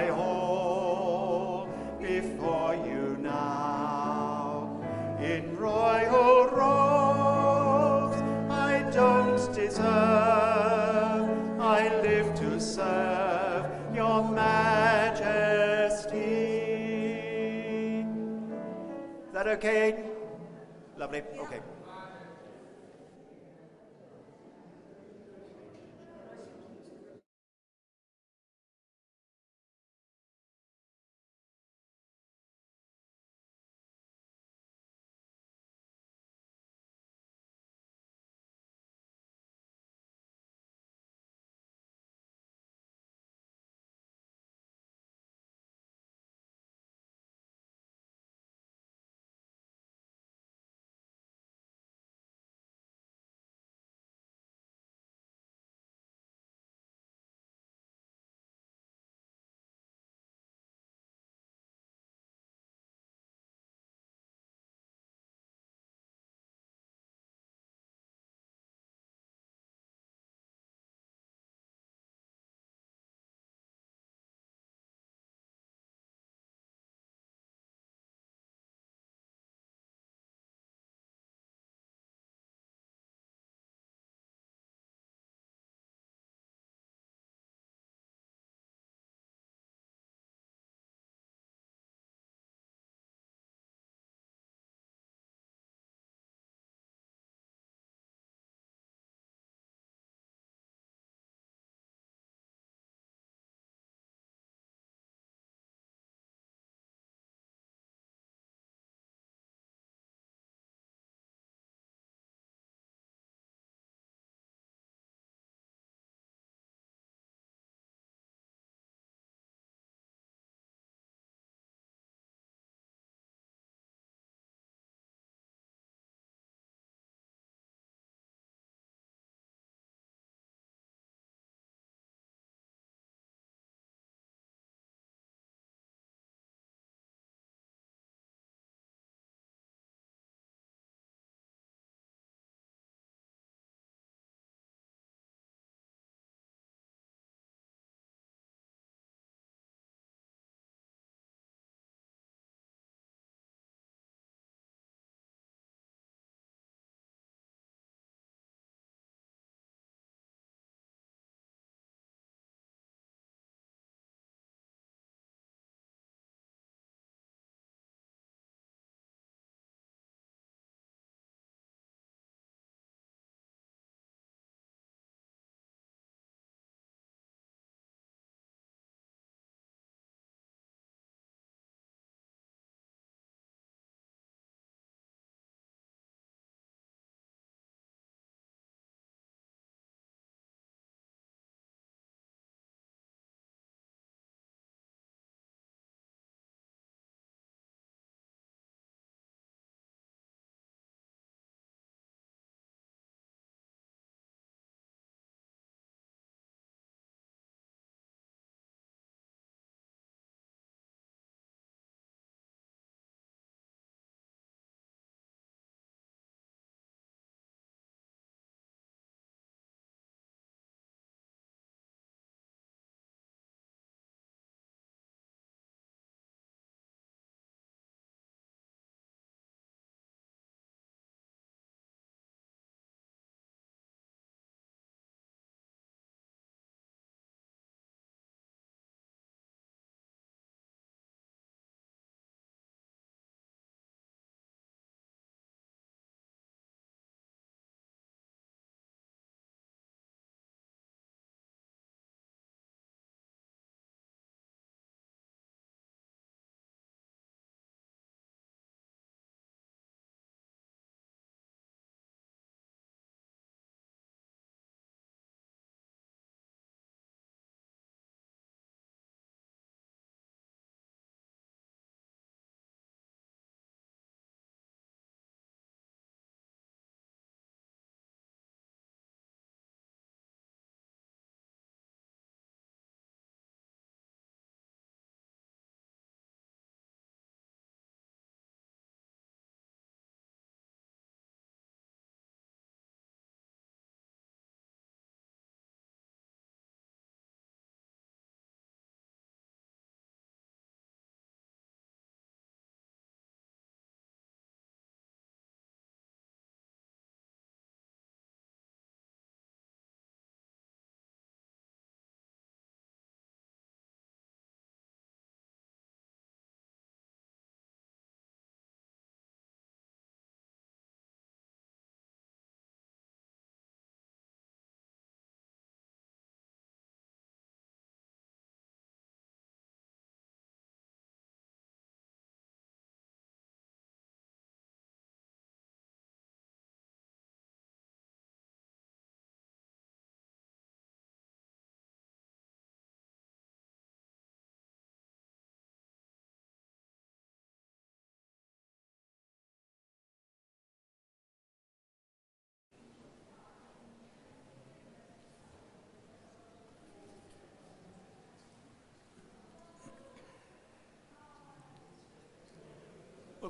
my all before you now. In royal robes I don't deserve, I live to serve your majesty. Is that okay?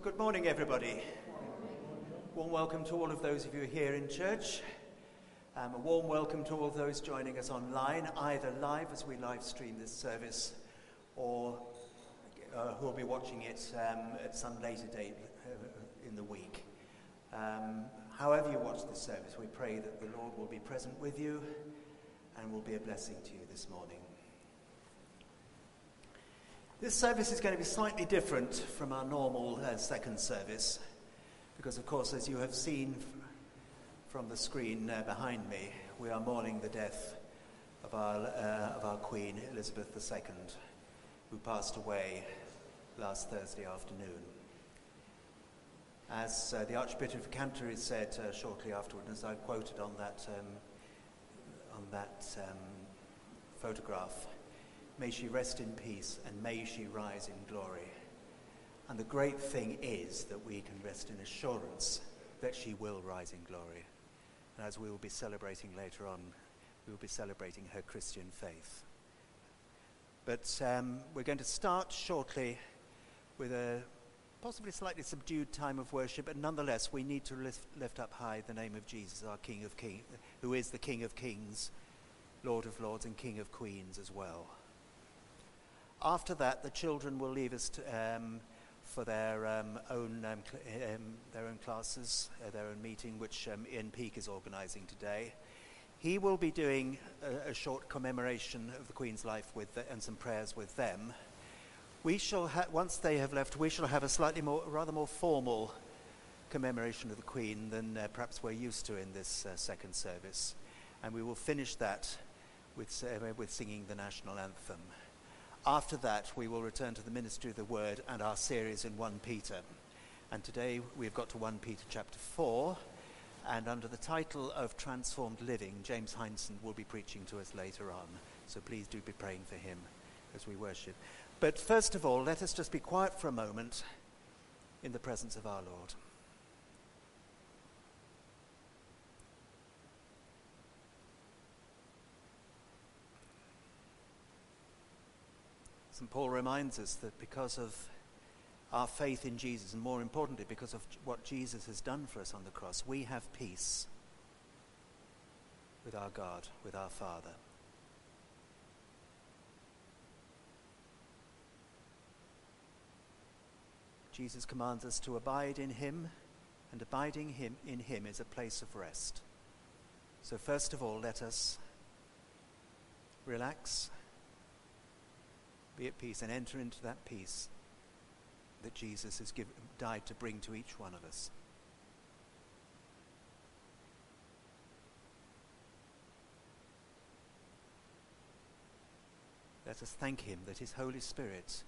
Well, good morning, everybody. Warm welcome to all of those of you here in church. Um, a warm welcome to all of those joining us online, either live as we live stream this service or uh, who will be watching it um, at some later date uh, in the week. Um, however, you watch this service, we pray that the Lord will be present with you and will be a blessing to you this morning. This service is going to be slightly different from our normal uh, second service because, of course, as you have seen from the screen uh, behind me, we are mourning the death of our, uh, of our Queen, Elizabeth II, who passed away last Thursday afternoon. As uh, the Archbishop of Canterbury said uh, shortly afterward, as I quoted on that, um, on that um, photograph, May she rest in peace and may she rise in glory. And the great thing is that we can rest in assurance that she will rise in glory. And as we will be celebrating later on, we will be celebrating her Christian faith. But um, we're going to start shortly with a possibly slightly subdued time of worship, but nonetheless, we need to lift, lift up high the name of Jesus, our King of Kings, who is the King of Kings, Lord of Lords, and King of Queens as well. After that, the children will leave us to, um, for their um, own um, um, their own classes, uh, their own meeting, which um, Ian Peake is organising today. He will be doing a, a, short commemoration of the Queen's life with the, and some prayers with them. We shall ha- once they have left, we shall have a slightly more, rather more formal commemoration of the Queen than uh, perhaps we're used to in this uh, second service, and we will finish that with, uh, with singing the national anthem. After that, we will return to the ministry of the word and our series in 1 Peter. And today we've got to 1 Peter chapter 4. And under the title of Transformed Living, James Heinson will be preaching to us later on. So please do be praying for him as we worship. But first of all, let us just be quiet for a moment in the presence of our Lord. St. Paul reminds us that because of our faith in Jesus, and more importantly, because of what Jesus has done for us on the cross, we have peace with our God, with our Father. Jesus commands us to abide in Him, and abiding him, in Him is a place of rest. So, first of all, let us relax be at peace and enter into that peace that Jesus has give, died to bring to each one of us. Let us thank Him that His Holy Spirit,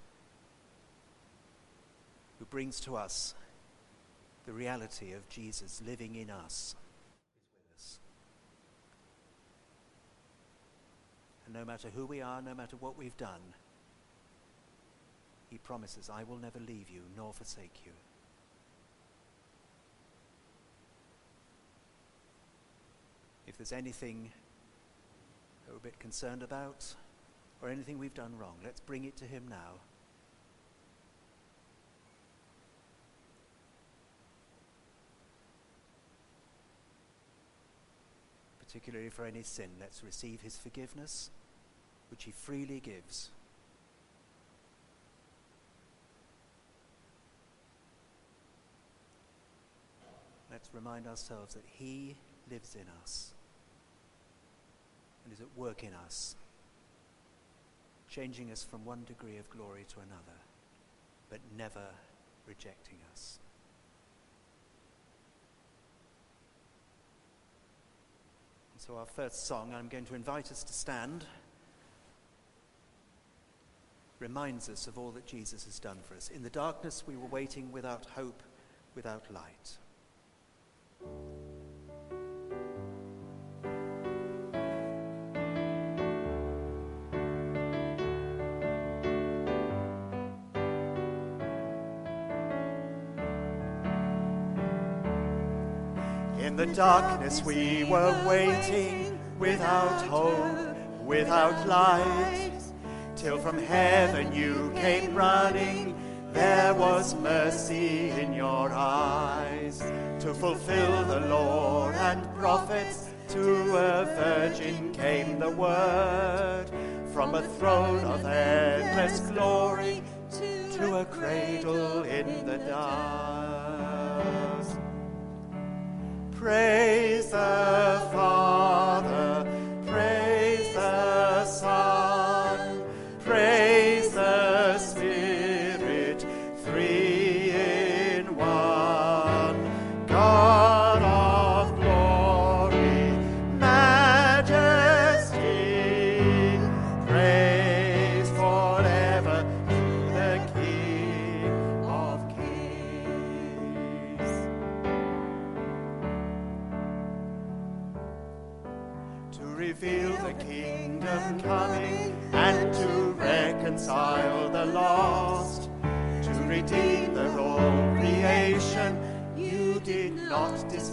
who brings to us the reality of Jesus living in us, is with us. And no matter who we are, no matter what we've done, he promises, I will never leave you nor forsake you. If there's anything that we're a bit concerned about or anything we've done wrong, let's bring it to Him now. Particularly for any sin, let's receive His forgiveness, which He freely gives. Let's remind ourselves that He lives in us and is at work in us, changing us from one degree of glory to another, but never rejecting us. And so, our first song, I'm going to invite us to stand, reminds us of all that Jesus has done for us. In the darkness, we were waiting without hope, without light. In the darkness we were waiting, without hope, without light, till from heaven you came running there was mercy in your eyes to fulfill the law and prophets. To a virgin came the word from a throne of endless glory to a cradle in the dust. Praise the Father.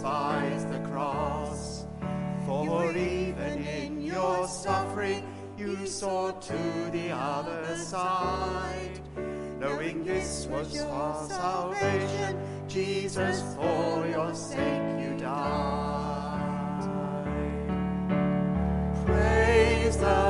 despise the cross. For even in your suffering, you saw to the other side. Knowing this was our salvation, Jesus, for your sake you died. Praise the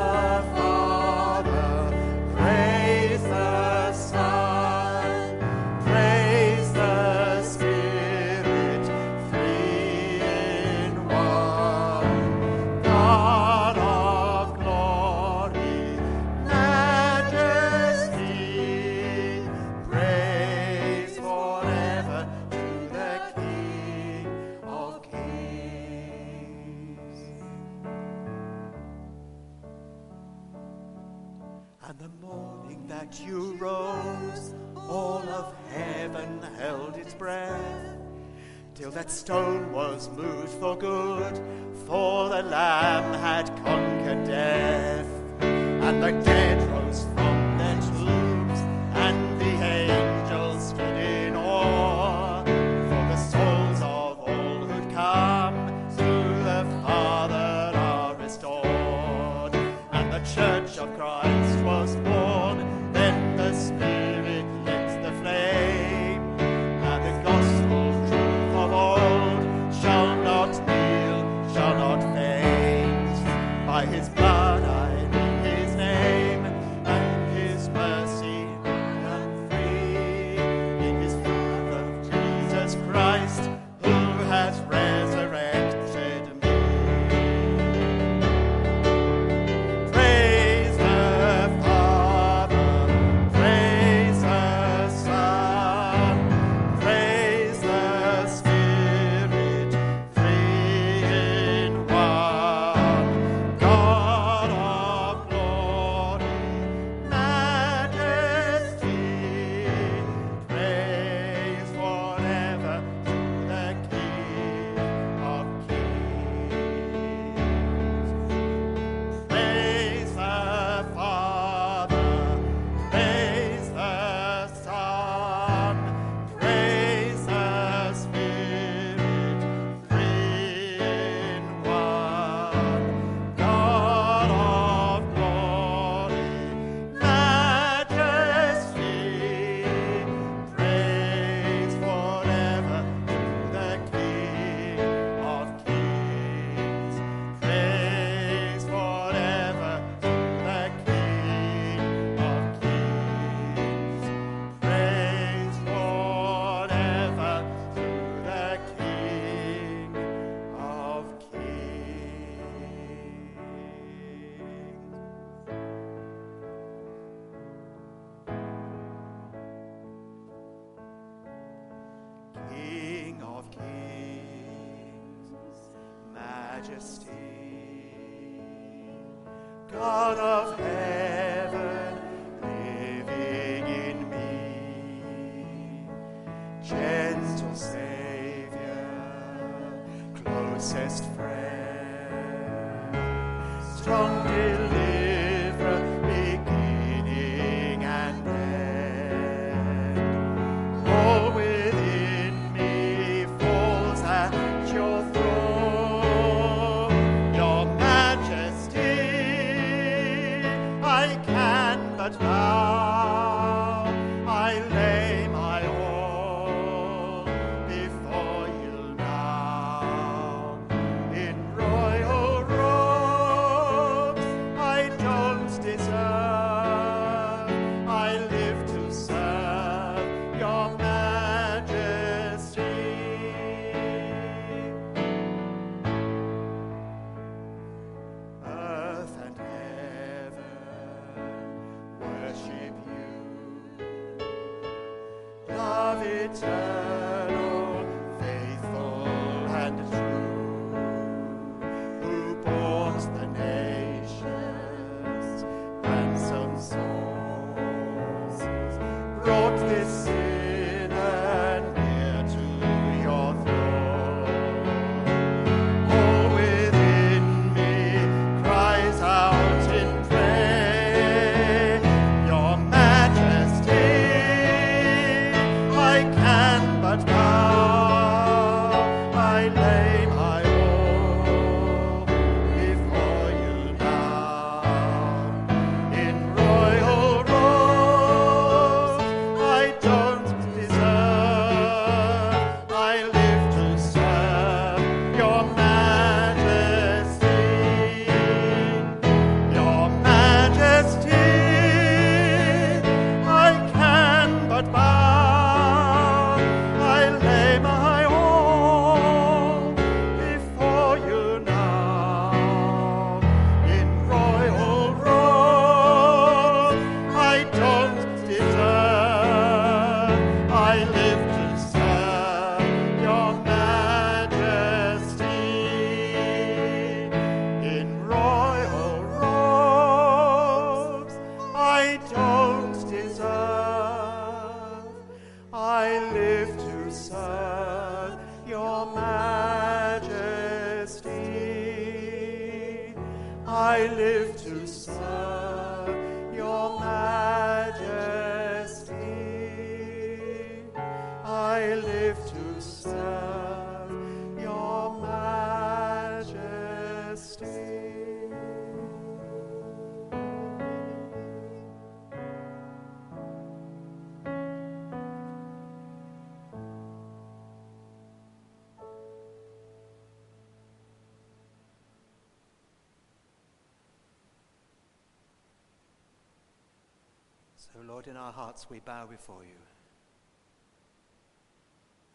Lord, in our hearts we bow before you.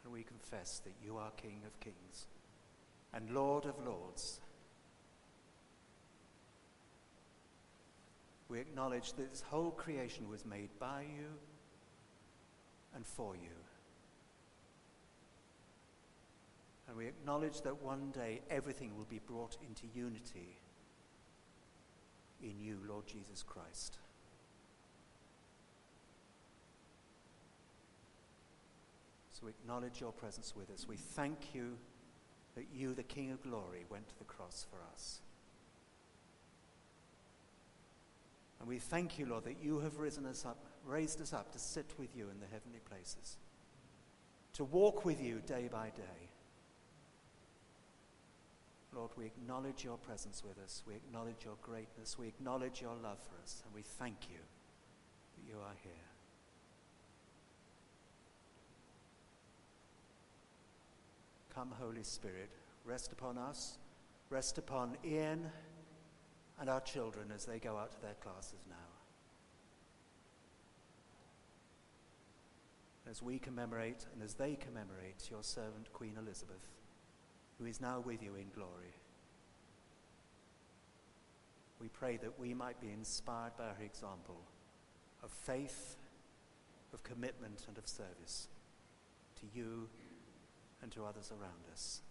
And we confess that you are King of kings and Lord of lords. We acknowledge that this whole creation was made by you and for you. And we acknowledge that one day everything will be brought into unity in you, Lord Jesus Christ. We acknowledge your presence with us. We thank you that you, the King of glory, went to the cross for us. And we thank you, Lord, that you have risen us up, raised us up to sit with you in the heavenly places, to walk with you day by day. Lord, we acknowledge your presence with us. We acknowledge your greatness. We acknowledge your love for us. And we thank you that you are here. Come, Holy Spirit, rest upon us, rest upon Ian and our children as they go out to their classes now. As we commemorate and as they commemorate your servant, Queen Elizabeth, who is now with you in glory, we pray that we might be inspired by her example of faith, of commitment, and of service to you and to others around us.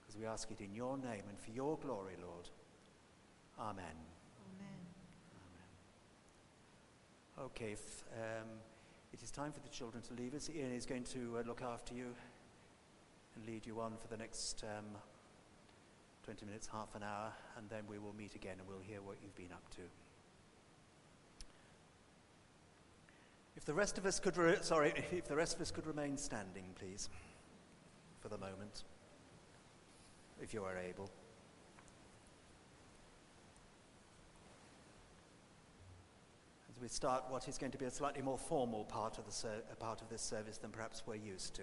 Because we ask it in your name and for your glory, Lord. Amen. Amen. Amen. Okay, if, um, it is time for the children to leave us. Ian is going to uh, look after you and lead you on for the next um, 20 minutes, half an hour, and then we will meet again and we'll hear what you've been up to. If the rest of us could, re- sorry, if the rest of us could remain standing, please, for the moment, if you are able. As we start what is going to be a slightly more formal part of, the ser- part of this service than perhaps we're used to.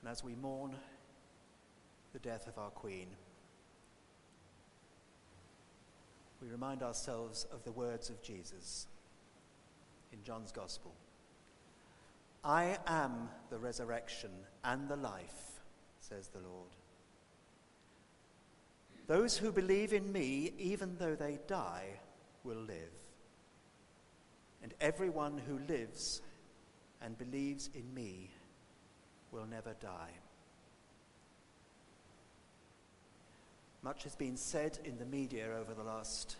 And as we mourn the death of our Queen, we remind ourselves of the words of Jesus in John's Gospel. I am the resurrection and the life, says the Lord. Those who believe in me, even though they die, will live. And everyone who lives and believes in me will never die. Much has been said in the media over the last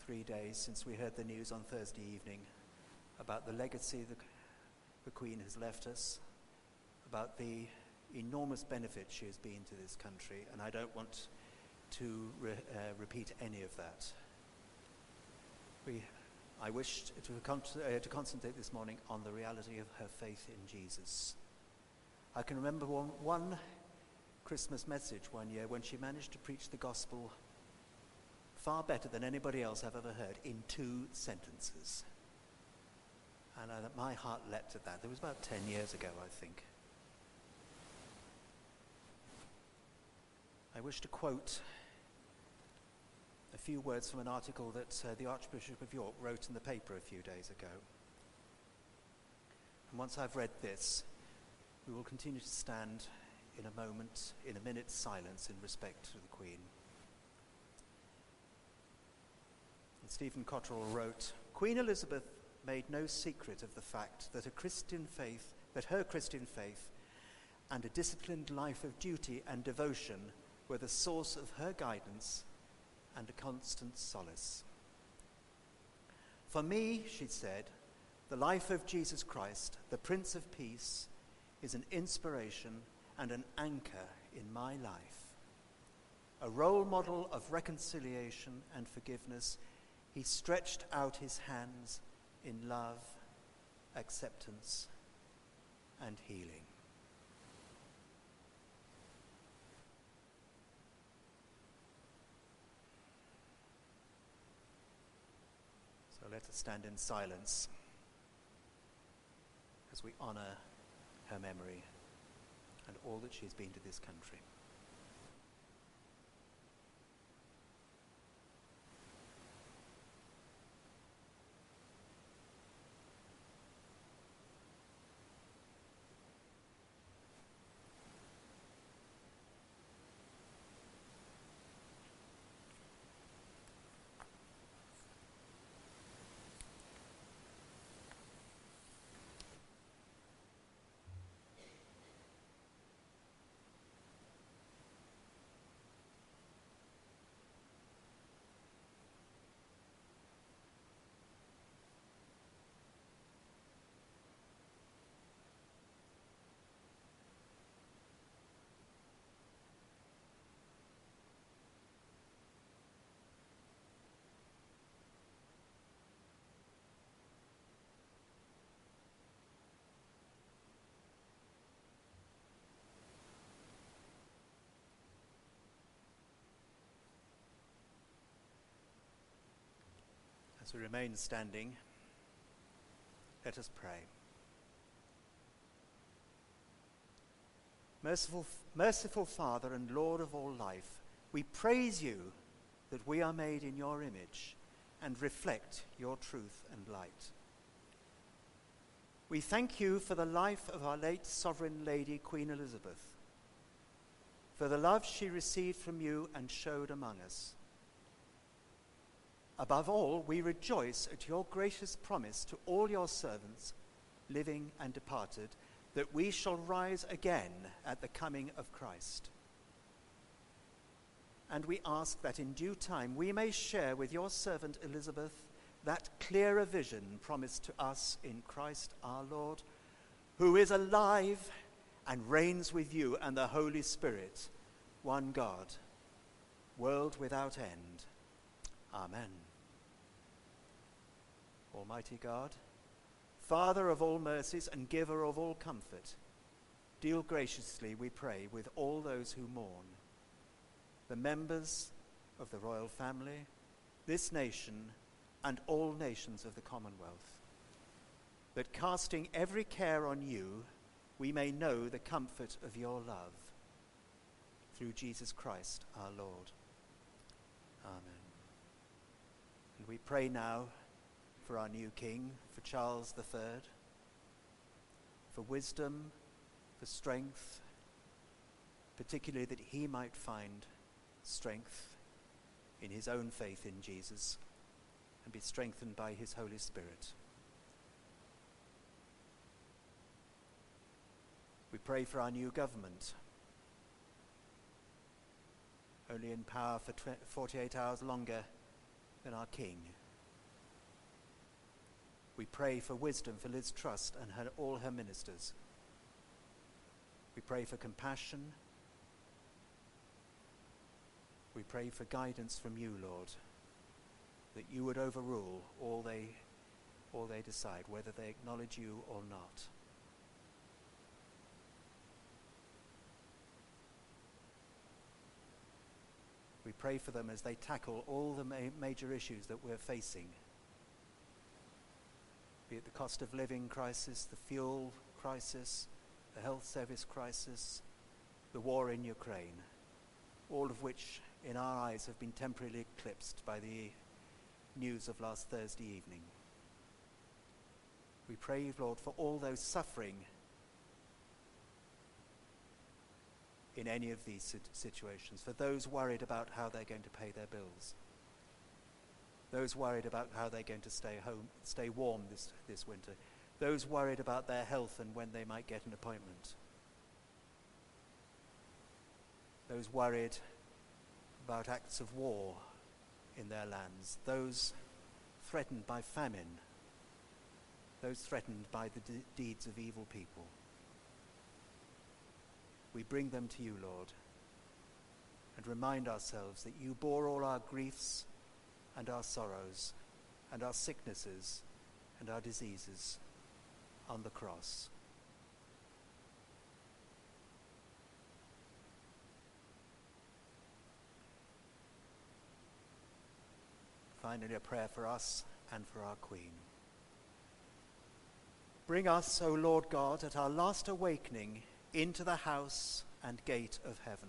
three days since we heard the news on Thursday evening about the legacy the, the Queen has left us, about the enormous benefit she has been to this country, and I don't want to re, uh, repeat any of that. We, I wish to, con- uh, to concentrate this morning on the reality of her faith in Jesus. I can remember one, one Christmas message one year when she managed to preach the gospel far better than anybody else I've ever heard in two sentences. And uh, my heart leapt at that. It was about 10 years ago, I think. I wish to quote a few words from an article that uh, the Archbishop of York wrote in the paper a few days ago. And once I've read this, we will continue to stand in a moment, in a minute's silence in respect to the Queen. And Stephen Cottrell wrote Queen Elizabeth made no secret of the fact that a Christian faith, that her Christian faith and a disciplined life of duty and devotion were the source of her guidance and a constant solace. For me, she said, the life of Jesus Christ, the Prince of Peace, is an inspiration and an anchor in my life. A role model of reconciliation and forgiveness, he stretched out his hands in love, acceptance, and healing. So let us stand in silence as we honor her memory and all that she has been to this country. As we remain standing, let us pray. Merciful, merciful Father and Lord of all life, we praise you that we are made in your image and reflect your truth and light. We thank you for the life of our late sovereign lady, Queen Elizabeth, for the love she received from you and showed among us. Above all, we rejoice at your gracious promise to all your servants, living and departed, that we shall rise again at the coming of Christ. And we ask that in due time we may share with your servant Elizabeth that clearer vision promised to us in Christ our Lord, who is alive and reigns with you and the Holy Spirit, one God, world without end. Amen. Almighty God, Father of all mercies and giver of all comfort, deal graciously, we pray, with all those who mourn, the members of the royal family, this nation, and all nations of the Commonwealth, that casting every care on you, we may know the comfort of your love. Through Jesus Christ our Lord. Amen. And we pray now for our new king, for Charles III, for wisdom, for strength, particularly that he might find strength in his own faith in Jesus and be strengthened by his Holy Spirit. We pray for our new government, only in power for 48 hours longer than our King. We pray for wisdom for Liz Truss and her, all her ministers. We pray for compassion. We pray for guidance from you, Lord, that you would overrule all they, all they decide, whether they acknowledge you or not. We pray for them as they tackle all the ma- major issues that we're facing be it the cost of living crisis, the fuel crisis, the health service crisis, the war in Ukraine, all of which, in our eyes, have been temporarily eclipsed by the news of last Thursday evening. We pray, Lord, for all those suffering in any of these situations, for those worried about how they're going to pay their bills, those worried about how they're going to stay home, stay warm this, this winter, those worried about their health and when they might get an appointment, those worried about acts of war in their lands, those threatened by famine, those threatened by the de- deeds of evil people. We bring them to you, Lord, and remind ourselves that you bore all our griefs and our sorrows and our sicknesses and our diseases on the cross. Finally, a prayer for us and for our Queen. Bring us, O Lord God, at our last awakening into the house and gate of heaven.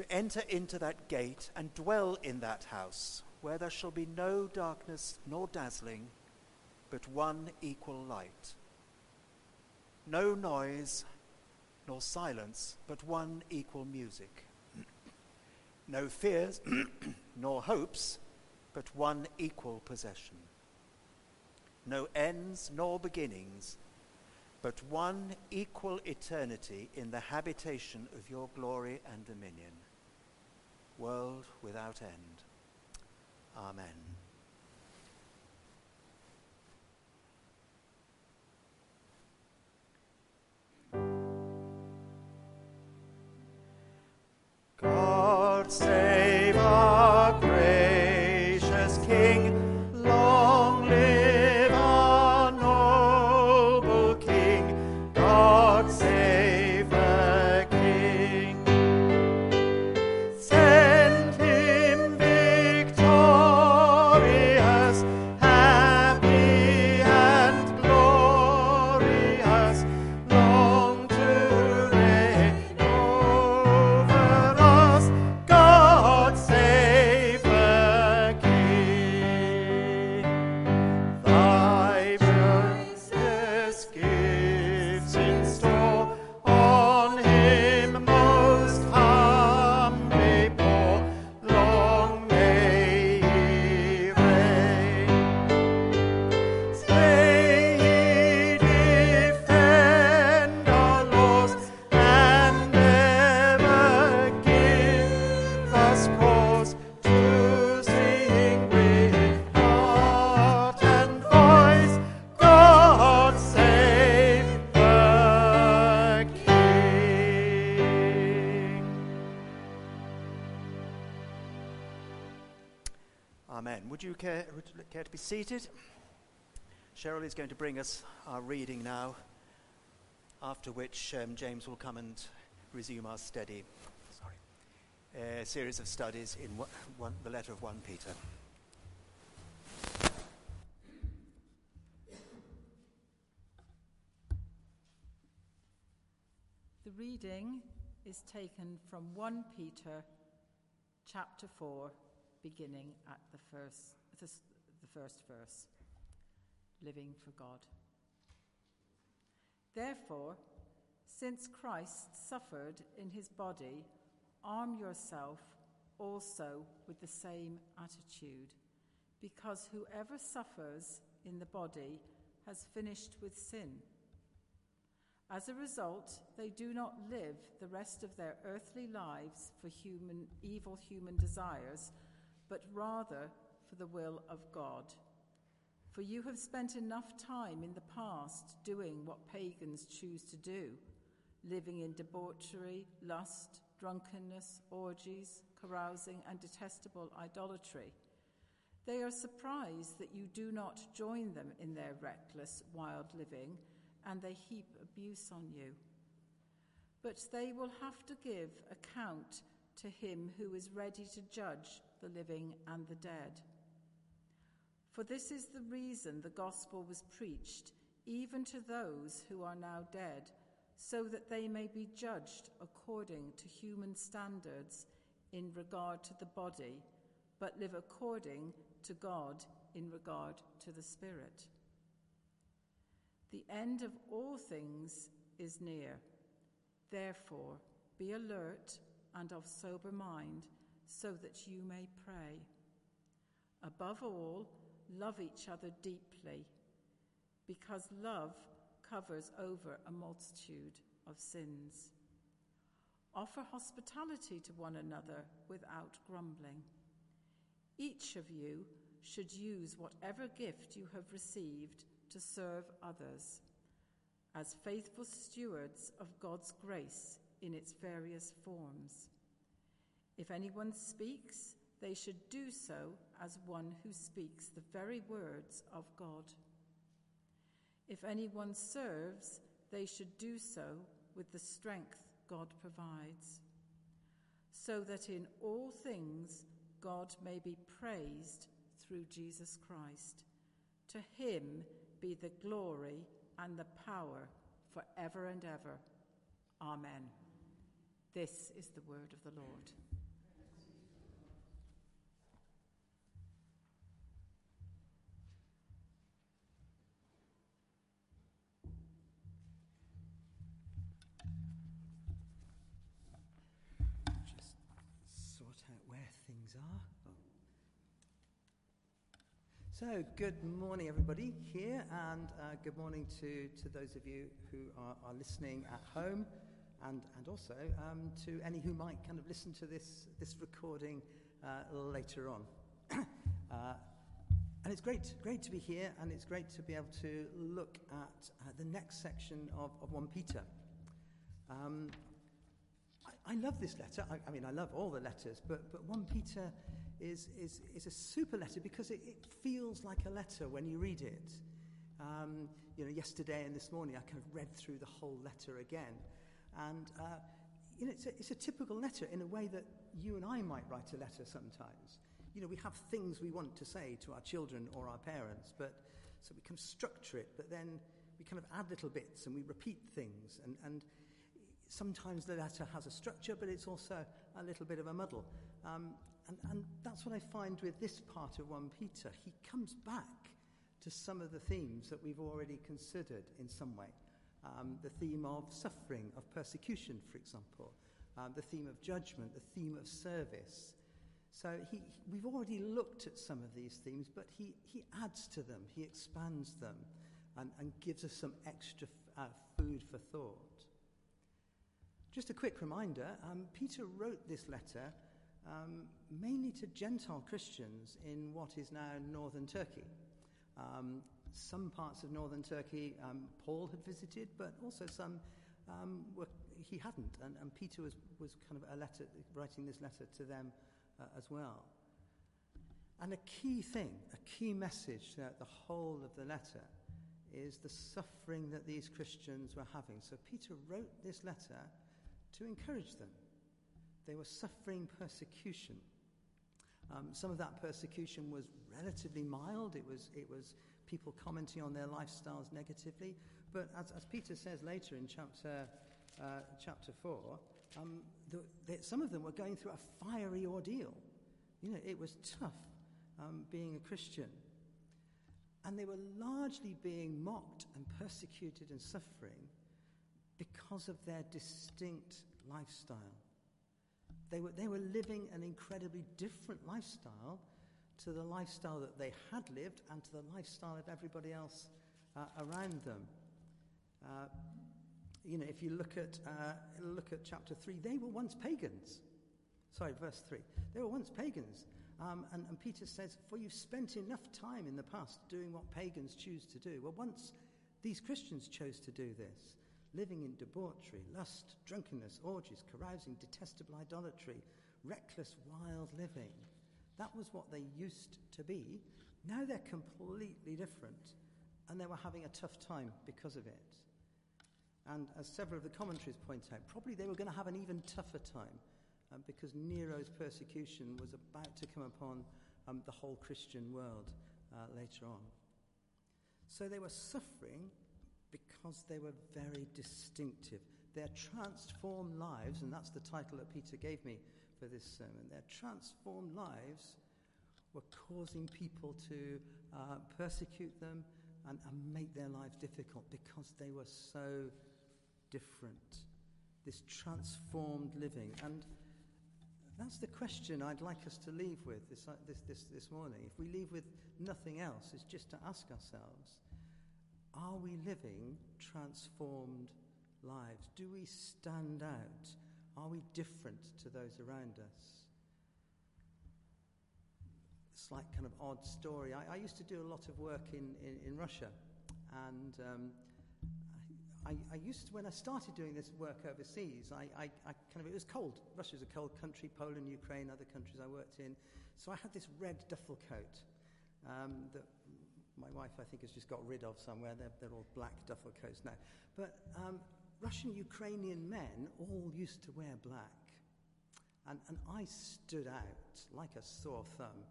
To enter into that gate and dwell in that house, where there shall be no darkness nor dazzling, but one equal light. No noise nor silence, but one equal music. no fears nor hopes, but one equal possession. No ends nor beginnings, but one equal eternity in the habitation of your glory and dominion, world without end. Amen. God save care, care to be seated? Cheryl is going to bring us our reading now, after which um, James will come and resume our steady sorry, uh, series of studies in one, one, the letter of 1 Peter. The reading is taken from 1 Peter chapter 4, beginning at the first, the, the first verse Living for God. Therefore, since Christ suffered in his body arm yourself also with the same attitude, because whoever suffers in the body has finished with sin. As a result, they do not live the rest of their earthly lives for human, evil human desires, but rather for the will of God. For you have spent enough time in the past doing what pagans choose to do, living in debauchery, lust, drunkenness, orgies, carousing, and detestable idolatry. They are surprised that you do not join them in their reckless, wild living, and they heap abuse on you. But they will have to give account to him who is ready to judge the living and the dead. For this is the reason the gospel was preached, even to those who are now dead, so that they may be judged according to human standards in regard to the body, but live according to God in regard to the Spirit. The end of all things is near. Therefore, be alert and of sober mind, so that you may pray. Above all, love each other deeply, because love covers over a multitude of sins. Offer hospitality to one another without grumbling. Each of you should use whatever gift you have received to serve others as faithful stewards of God's grace in its various forms. If anyone speaks, they should do so as one who speaks the very words of God. If anyone serves, they should do so with the strength God provides, so that in all things God may be praised through Jesus Christ. To him be the glory and the power for ever and ever. Amen. This is the word of the Lord. So, good morning, everybody here, and uh, good morning to, to those of you who are, are listening at home, and, and also um, to any who might kind of listen to this, this recording uh, later on. uh, and it's great, great to be here, and it's great to be able to look at uh, the next section of, of 1 Peter. Um, I, I, love this letter. I, I mean, I love all the letters, but, but 1 Peter is, is, is a super letter because it, it feels like a letter when you read it. Um, you know, yesterday and this morning I kind of read through the whole letter again. And, uh, you know, it's a, it's a typical letter in a way that you and I might write a letter sometimes. You know, we have things we want to say to our children or our parents, but so we of structure it, but then we kind of add little bits and we repeat things. And, and sometimes the letter has a structure, but it's also a little bit of a muddle. Um, and, and that's what I find with this part of 1 Peter. He comes back to some of the themes that we've already considered in some way. Um, the theme of suffering, of persecution, for example, um, the theme of judgment, the theme of service. So he, we've already looked at some of these themes, but he, he adds to them, he expands them, and, and gives us some extra f- uh, food for thought. Just a quick reminder um, Peter wrote this letter um, mainly to Gentile Christians in what is now northern Turkey. Um, some parts of northern Turkey um, Paul had visited, but also some um, were, he hadn't. And, and, Peter was, was kind of a letter, writing this letter to them uh, as well. And a key thing, a key message throughout the whole of the letter is the suffering that these Christians were having. So Peter wrote this letter to encourage them. They were suffering persecution. Um, some of that persecution was relatively mild. It was, it was people commenting on their lifestyles negatively. But as, as Peter says later in chapter, uh, chapter 4, um, the, the, some of them were going through a fiery ordeal. You know, it was tough um, being a Christian. And they were largely being mocked and persecuted and suffering because of their distinct lifestyle They were, they were living an incredibly different lifestyle to the lifestyle that they had lived and to the lifestyle of everybody else uh, around them. Uh, you know, if you look at, uh, look at chapter 3, they were once pagans. Sorry, verse 3. They were once pagans. Um, and, and Peter says, For you've spent enough time in the past doing what pagans choose to do. Well, once these Christians chose to do this, living in debauchery, lust, drunkenness, orgies, carousing, detestable idolatry, reckless, wild living. That was what they used to be. Now they're completely different, and they were having a tough time because of it. And as several of the commentaries point out, probably they were going to have an even tougher time um, because Nero's persecution was about to come upon um, the whole Christian world uh, later on. So they were suffering because they were very distinctive. Their transformed lives, and that's the title that Peter gave me for this sermon, their transformed lives were causing people to uh, persecute them and, and make their lives difficult because they were so different. This transformed living. And that's the question I'd like us to leave with this, uh, this, this, this morning. If we leave with nothing else, it's just to ask ourselves are we living transformed lives? Do we stand out? Are we different to those around us? Like kind of odd story. I, I used to do a lot of work in, in, in Russia, and um, I, I, used to, when I started doing this work overseas, I, I, I kind of, it was cold. Russia's a cold country, Poland, Ukraine, other countries I worked in. So I had this red duffel coat um, that my wife, I think, has just got rid of somewhere. They're, they're all black duffel coats now. But um, Russian Ukrainian men all used to wear black. And, and I stood out like a sore thumb.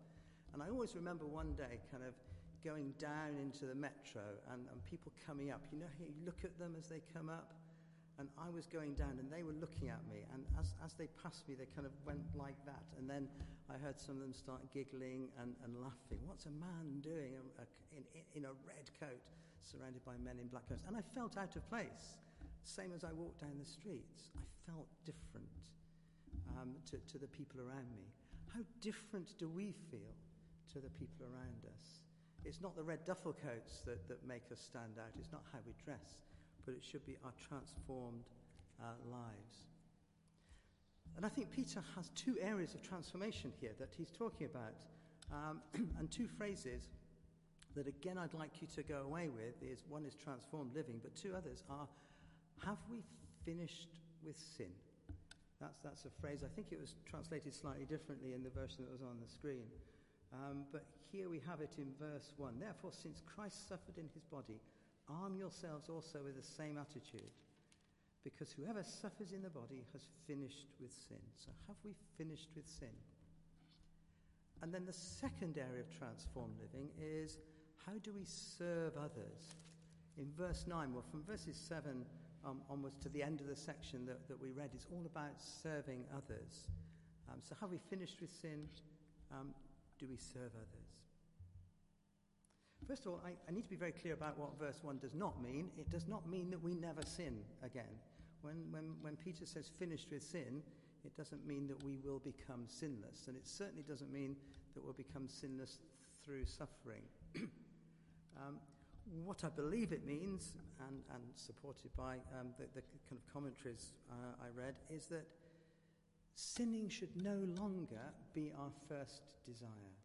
And I always remember one day kind of going down into the metro and, and people coming up. You know, you look at them as they come up. And I was going down and they were looking at me. And as, as they passed me, they kind of went like that. And then I heard some of them start giggling and, and laughing. What's a man doing in, in a red coat surrounded by men in black coats? And I felt out of place. Same as I walked down the streets. I felt different um, to, to the people around me. How different do we feel to the people around us? It's not the red duffel coats that, that make us stand out, it's not how we dress, but it should be our transformed uh, lives. And I think Peter has two areas of transformation here that he's talking about, um, and two phrases that again I'd like you to go away with is one is transformed living, but two others are have we finished with sin? That's, that's a phrase, I think it was translated slightly differently in the version that was on the screen. Um, but here we have it in verse 1. Therefore, since Christ suffered in his body, arm yourselves also with the same attitude, because whoever suffers in the body has finished with sin. So, have we finished with sin? And then the second area of transformed living is how do we serve others? In verse 9, well, from verses 7 um, onwards to the end of the section that, that we read, it's all about serving others. Um, so, have we finished with sin? Um, do we serve others? First of all, I, I, need to be very clear about what verse 1 does not mean. It does not mean that we never sin again. When, when, when Peter says finished with sin, it doesn't mean that we will become sinless. And it certainly doesn't mean that we'll become sinless through suffering. um, what I believe it means, and, and supported by um, the, the, kind of commentaries uh, I read, is that Sinning should no longer be our first desire.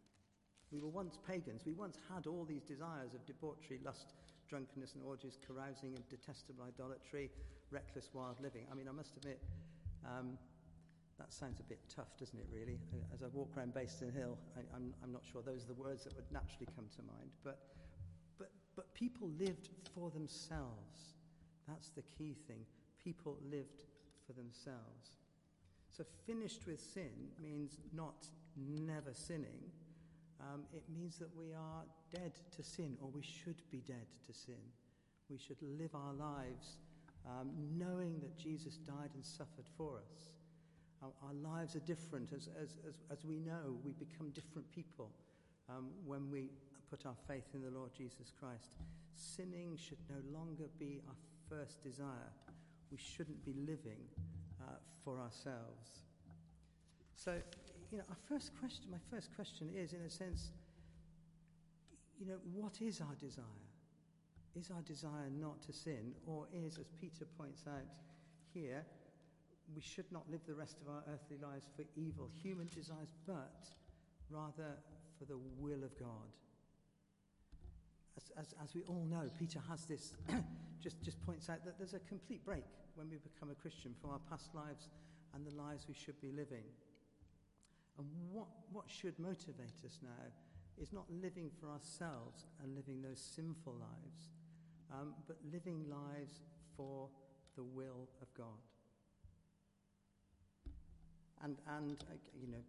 We were once pagans. We once had all these desires of debauchery, lust, drunkenness, and orgies, carousing, and detestable idolatry, reckless, wild living. I mean, I must admit, um, that sounds a bit tough, doesn't it, really? As I walk around Bayston Hill, I, am not sure those are the words that would naturally come to mind. But, but, but people lived for themselves. That's the key thing. People lived for themselves. So, finished with sin means not never sinning. Um, it means that we are dead to sin, or we should be dead to sin. We should live our lives um, knowing that Jesus died and suffered for us. Our, our lives are different. As, as, as, as, we know, we become different people um, when we put our faith in the Lord Jesus Christ. Sinning should no longer be our first desire. We shouldn't be living uh, for ourselves. So, you know, our first question, my first question is, in a sense, you know, what is our desire? Is our desire not to sin, or is, as Peter points out here, we should not live the rest of our earthly lives for evil, human desires, but rather for the will of God? As, as, as we all know, Peter has this, just, just points out that there's a complete break when we become a Christian from our past lives and the lives we should be living. And what, what should motivate us now is not living for ourselves and living those sinful lives, um, but living lives for the will of God. And, and uh, you know,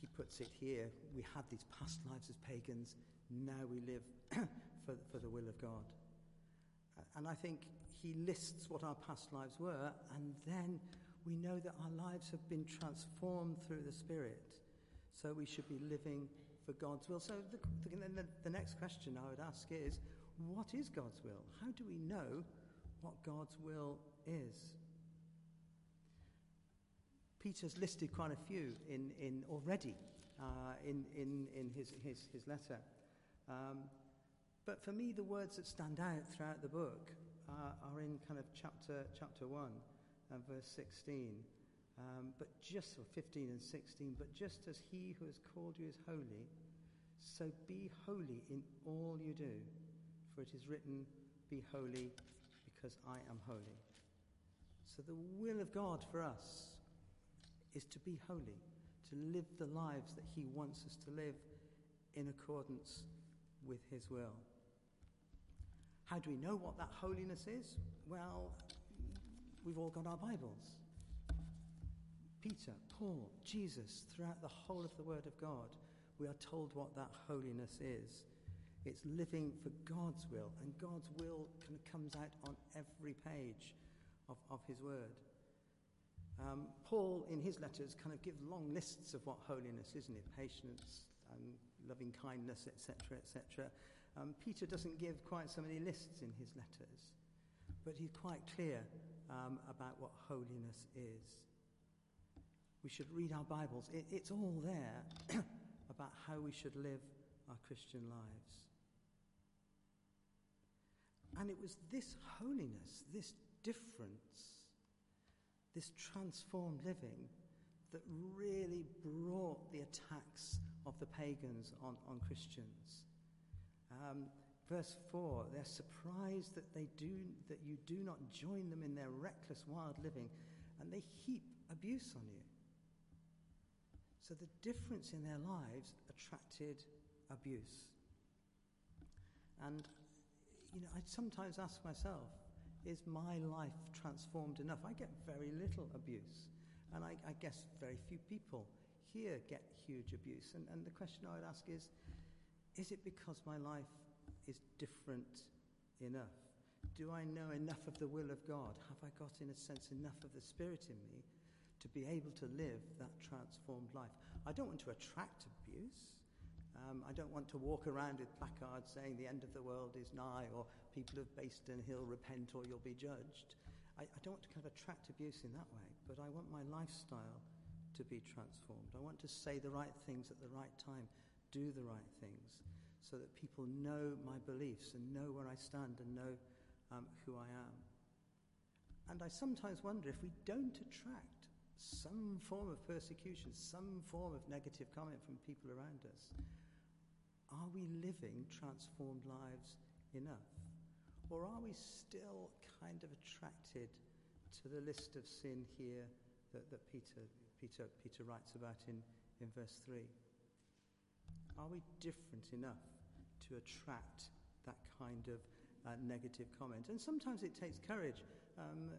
he puts it here we had these past lives as pagans, now we live for, for the will of God. And I think he lists what our past lives were, and then we know that our lives have been transformed through the Spirit. So we should be living for God's will. So the, the, the next question I would ask is what is God's will? How do we know what God's will is? Peter's listed quite a few in, in already uh, in, in, in his, his, his letter. Um, but for me, the words that stand out throughout the book uh, are in kind of chapter, chapter 1 and verse 16. Um, but just, or 15 and 16, but just as he who has called you is holy, so be holy in all you do. For it is written, Be holy because I am holy. So the will of God for us is to be holy, to live the lives that he wants us to live in accordance with his will. How do we know what that holiness is? Well, we've all got our Bibles. Peter, Paul, Jesus, throughout the whole of the Word of God, we are told what that holiness is. It's living for God's will, and God's will kind of comes out on every page of, of His Word. Um, Paul, in his letters, kind of gives long lists of what holiness is, isn't it? Patience, and loving kindness, etc., etc. Um, Peter doesn't give quite so many lists in his letters, but he's quite clear um, about what holiness is. We should read our Bibles. It, it's all there about how we should live our Christian lives. And it was this holiness, this difference, this transformed living that really brought the attacks of the pagans on, on Christians. Um, verse 4 they're surprised that, they do, that you do not join them in their reckless, wild living, and they heap abuse on you. So the difference in their lives attracted abuse. And, you know, I sometimes ask myself, is my life transformed enough? I get very little abuse. And I, I guess very few people here get huge abuse. And, and the question I would ask is is it because my life is different enough? Do I know enough of the will of God? Have I got, in a sense, enough of the Spirit in me to be able to live that transformed life? I don't want to attract abuse. Um, I don't want to walk around with placards saying the end of the world is nigh, or people of Bayston Hill repent or you'll be judged. I, I don't want to kind of attract abuse in that way, but I want my lifestyle to be transformed. I want to say the right things at the right time, do the right things so that people know my beliefs and know where I stand and know um, who I am. And I sometimes wonder if we don't attract some form of persecution, some form of negative comment from people around us, are we living transformed lives enough? Or are we still kind of attracted to the list of sin here that, that Peter, Peter, Peter writes about in, in verse 3? Are we different enough to attract that kind of uh, negative comment? And sometimes it takes courage. Um,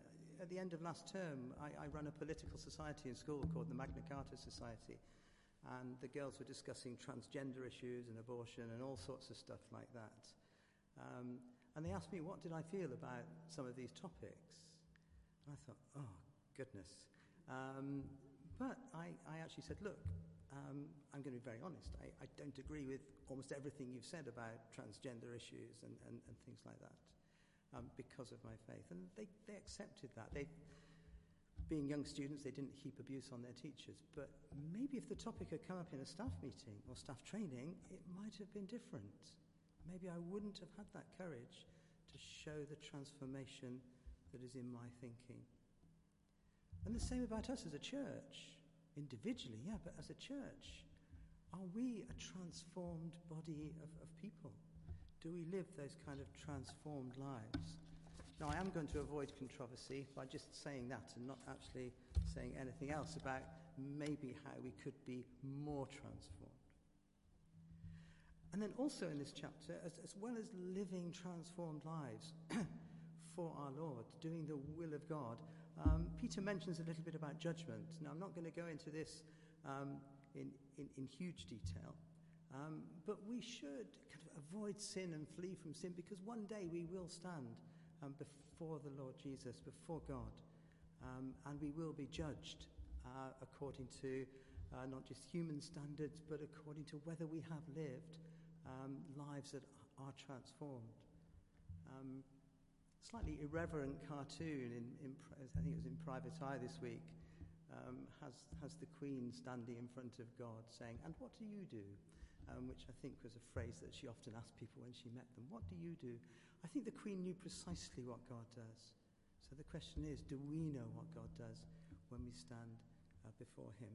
at the end of last term, I, I run a political society in school called the Magna Carta Society. And the girls were discussing transgender issues and abortion and all sorts of stuff like that. Um, and they asked me, what did I feel about some of these topics? And I thought, oh, goodness. Um, but I, I actually said, look, um, I'm going to be very honest. I, I, don't agree with almost everything you've said about transgender issues and, and, and things like that um, because of my faith. And they, they accepted that. They, being young students, they didn't heap abuse on their teachers. But maybe if the topic had come up in a staff meeting or staff training, it might have been different. Maybe I wouldn't have had that courage to show the transformation that is in my thinking. And the same about us as a church. Individually, yeah, but as a church, are we a transformed body of, of people? Do we live those kind of transformed lives? Now, I am going to avoid controversy by just saying that and not actually saying anything else about maybe how we could be more transformed. And then also in this chapter, as, as well as living transformed lives for our Lord, doing the will of God, um, Peter mentions a little bit about judgment. Now, I'm not going to go into this um, in, in, in, huge detail, um, but we should kind of avoid sin and flee from sin because one day we will stand um, before the Lord Jesus, before God, um, and we will be judged uh, according to uh, not just human standards, but according to whether we have lived um, lives that are transformed. Um, slightly irreverent cartoon, in, in, I think it was in Private Eye this week, um, has, has the Queen standing in front of God saying, And what do you do? Um, which I think was a phrase that she often asked people when she met them. What do you do? I think the Queen knew precisely what God does. So the question is do we know what God does when we stand uh, before Him?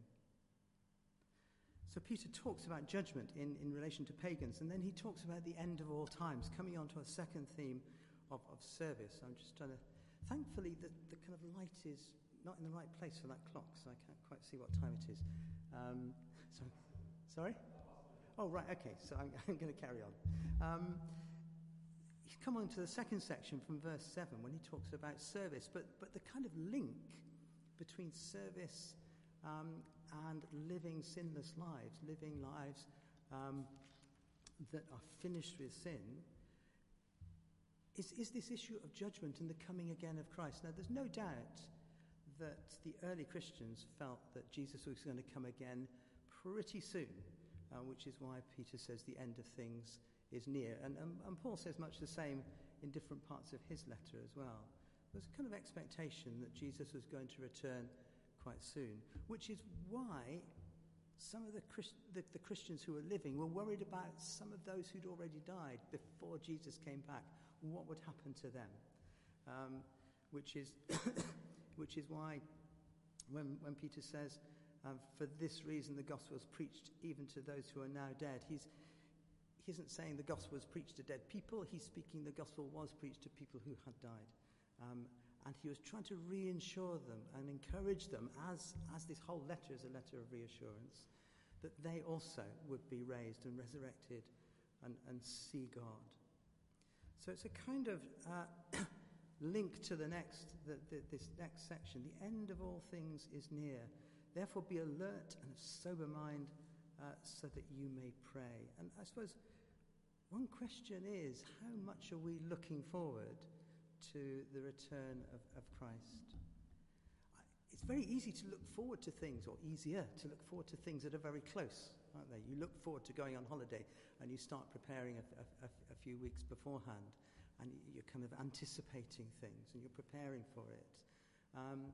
So Peter talks about judgment in, in relation to pagans, and then he talks about the end of all times, coming on to a second theme of, of service. I'm just trying to. Thankfully, the, the kind of light is not in the right place for that clock, so I can't quite see what time it is. Um, so, sorry? Oh, right, okay, so I'm, I'm going to carry on. Um, come on to the second section from verse 7 when he talks about service, but, but the kind of link between service um, and living sinless lives, living lives um, that are finished with sin, is, is this issue of judgment and the coming again of Christ. Now, there's no doubt that the early Christians felt that Jesus was going to come again pretty soon, uh, which is why Peter says the end of things is near. And, and, and Paul says much the same in different parts of his letter as well. There's a kind of expectation that Jesus was going to return quite soon, which is why some of the, Christ, the, the, Christians who were living were worried about some of those who'd already died before Jesus came back. What would happen to them? Um, which, is which is why when, when Peter says, um, For this reason the gospel was preached even to those who are now dead, he's, he isn't saying the gospel was preached to dead people, he's speaking the gospel was preached to people who had died. Um, and he was trying to reinsure them and encourage them, as, as this whole letter is a letter of reassurance, that they also would be raised and resurrected and, and see God. So it's a kind of uh, link to the next, the, the, this next section. The end of all things is near. Therefore, be alert and of sober mind uh, so that you may pray. And I suppose one question is how much are we looking forward to the return of, of Christ? It's very easy to look forward to things, or easier to look forward to things that are very close, aren't they? You look forward to going on holiday and you start preparing a, a, a few weeks beforehand and you're kind of anticipating things and you're preparing for it. Um,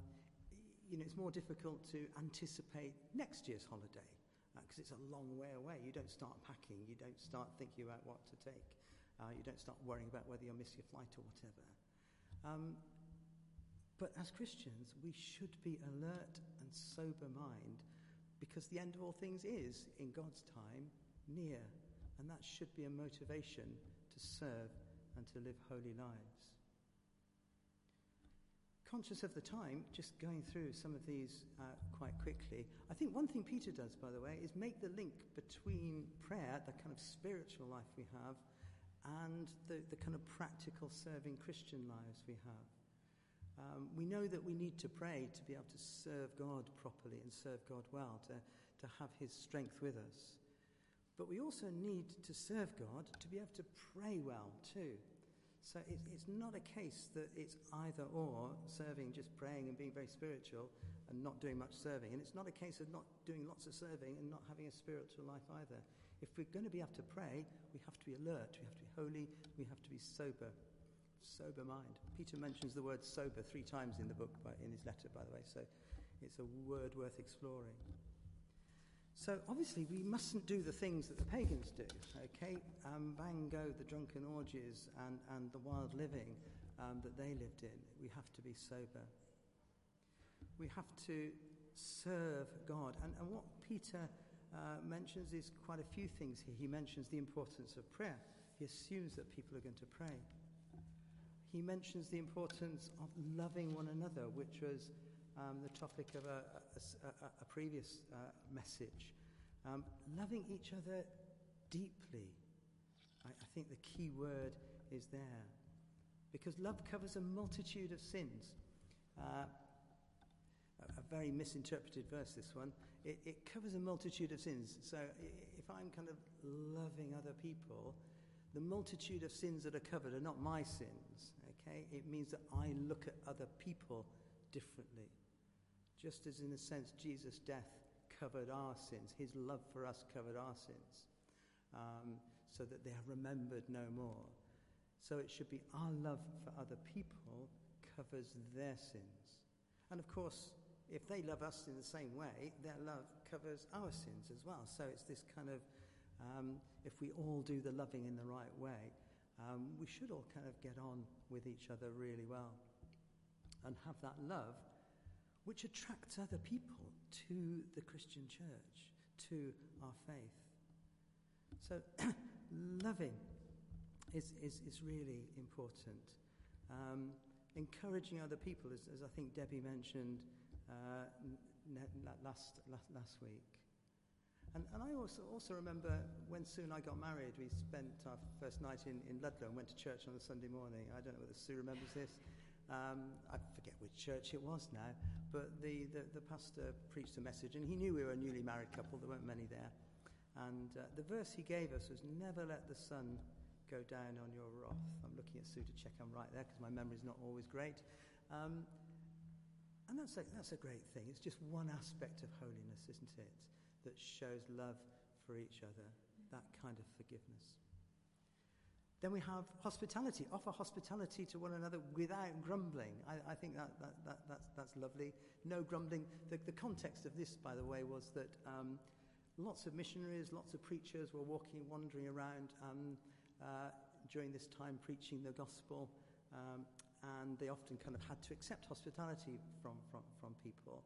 you know, it's more difficult to anticipate next year's holiday because uh, it's a long way away. You don't start packing, you don't start thinking about what to take, uh, you don't start worrying about whether you'll miss your flight or whatever. Um, but as Christians, we should be alert and sober mind because the end of all things is, in God's time, near. And that should be a motivation to serve and to live holy lives conscious of the time, just going through some of these uh, quite quickly. I think one thing Peter does, by the way, is make the link between prayer, the kind of spiritual life we have, and the, the kind of practical serving Christian lives we have. Um, we know that we need to pray to be able to serve God properly and serve God well, to, to have His strength with us. But we also need to serve God to be able to pray well too. So it, it's not a case that it's either or, serving, just praying and being very spiritual and not doing much serving. And it's not a case of not doing lots of serving and not having a spiritual life either. If we're going to be able to pray, we have to be alert, we have to be holy, we have to be sober, sober mind. Peter mentions the word sober three times in the book, by, in his letter, by the way, so it's a word worth exploring. So obviously, we mustn't do the things that the pagans do. Okay, um, bang go the drunken orgies and, and the wild living um, that they lived in. We have to be sober. We have to serve God. And, and what Peter uh, mentions is quite a few things here. He mentions the importance of prayer. He assumes that people are going to pray. He mentions the importance of loving one another, which was um, the topic of a, a, a, a previous uh, message. Um, loving each other deeply. I, I think the key word is there. Because love covers a multitude of sins. Uh, a very misinterpreted verse, this one. It, it, covers a multitude of sins. So if I'm kind of loving other people, the multitude of sins that are covered are not my sins, okay? It means that I look at other people differently. Just as, in a sense, Jesus' death covered our sins, his love for us covered our sins, um, so that they are remembered no more. So it should be our love for other people covers their sins. And of course, if they love us in the same way, their love covers our sins as well. So it's this kind of, um, if we all do the loving in the right way, um, we should all kind of get on with each other really well and have that love which attracts other people to the Christian church, to our faith. So, loving is, is, is really important. Um, encouraging other people, as, as I think Debbie mentioned uh, last, last, last week. And, and I also, also remember when soon I got married, we spent our first night in, in Ludlow and went to church on a Sunday morning. I don't know whether Sue remembers this. Um, I forget which church it was now, but the, the, the, pastor preached a message, and he knew we were a newly married couple. There weren't many there. And uh, the verse he gave us was, Never let the sun go down on your wrath. I'm looking at Sue to check I'm right there because my memory's not always great. Um, and that's a, that's a great thing. It's just one aspect of holiness, isn't it? That shows love for each other, that kind of forgiveness. Then we have hospitality. Offer hospitality to one another without grumbling. I, I think that, that, that, that's, that's lovely. No grumbling. The, the context of this, by the way, was that um, lots of missionaries, lots of preachers were walking, wandering around um, uh, during this time preaching the gospel. Um, and they often kind of had to accept hospitality from, from, from people.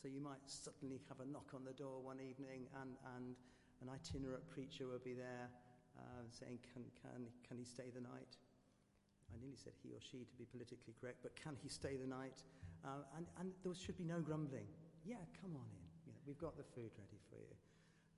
So you might suddenly have a knock on the door one evening, and, and an itinerant preacher will be there uh, saying, can, can, can he stay the night? I nearly said he or she to be politically correct, but can he stay the night? Uh, and, and there should be no grumbling. Yeah, come on in. You know, we've got the food ready for you.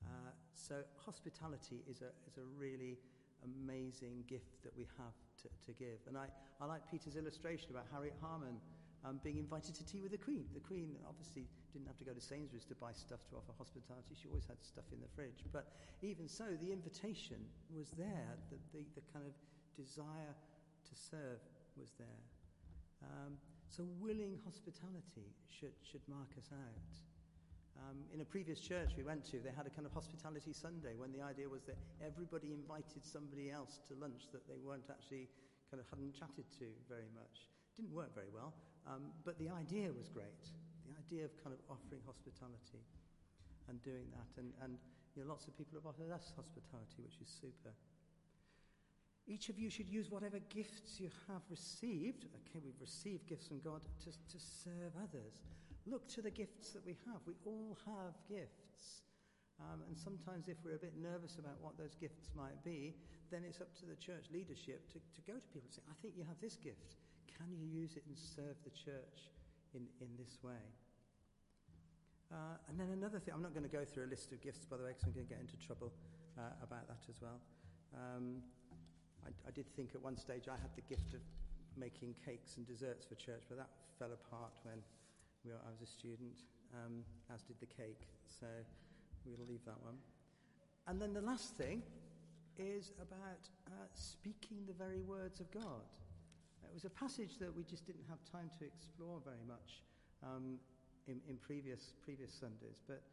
Uh, so hospitality is a, is a really amazing gift that we have to, to give. And I, I like Peter's illustration about Harriet Harman um, being invited to tea with the Queen. The Queen obviously didn't have to go to Sainsbury's to buy stuff to offer hospitality. She always had stuff in the fridge. But even so, the invitation was there. The, the, the kind of desire to serve was there. Um, so willing hospitality should, should mark us out. Um, in a previous church we went to, they had a kind of hospitality Sunday when the idea was that everybody invited somebody else to lunch that they weren't actually kind of hadn't chatted to very much. Didn't work very well, um, but the idea was great. The idea of kind of offering hospitality and doing that, and, and you know, lots of people have offered us hospitality, which is super. Each of you should use whatever gifts you have received. Okay, we've received gifts from God to, to serve others. Look to the gifts that we have. We all have gifts. Um, and sometimes, if we're a bit nervous about what those gifts might be, then it's up to the church leadership to, to go to people and say, I think you have this gift. Can you use it and serve the church in, in this way? Uh, and then another thing, I'm not going to go through a list of gifts, by the way, because I'm going to get into trouble uh, about that as well. Um, I, I did think at one stage I had the gift of making cakes and desserts for church, but that fell apart when we, I was a student, um, as did the cake. So we'll leave that one. And then the last thing is about uh, speaking the very words of God. It was a passage that we just didn't have time to explore very much um, in, in, previous, previous Sundays. But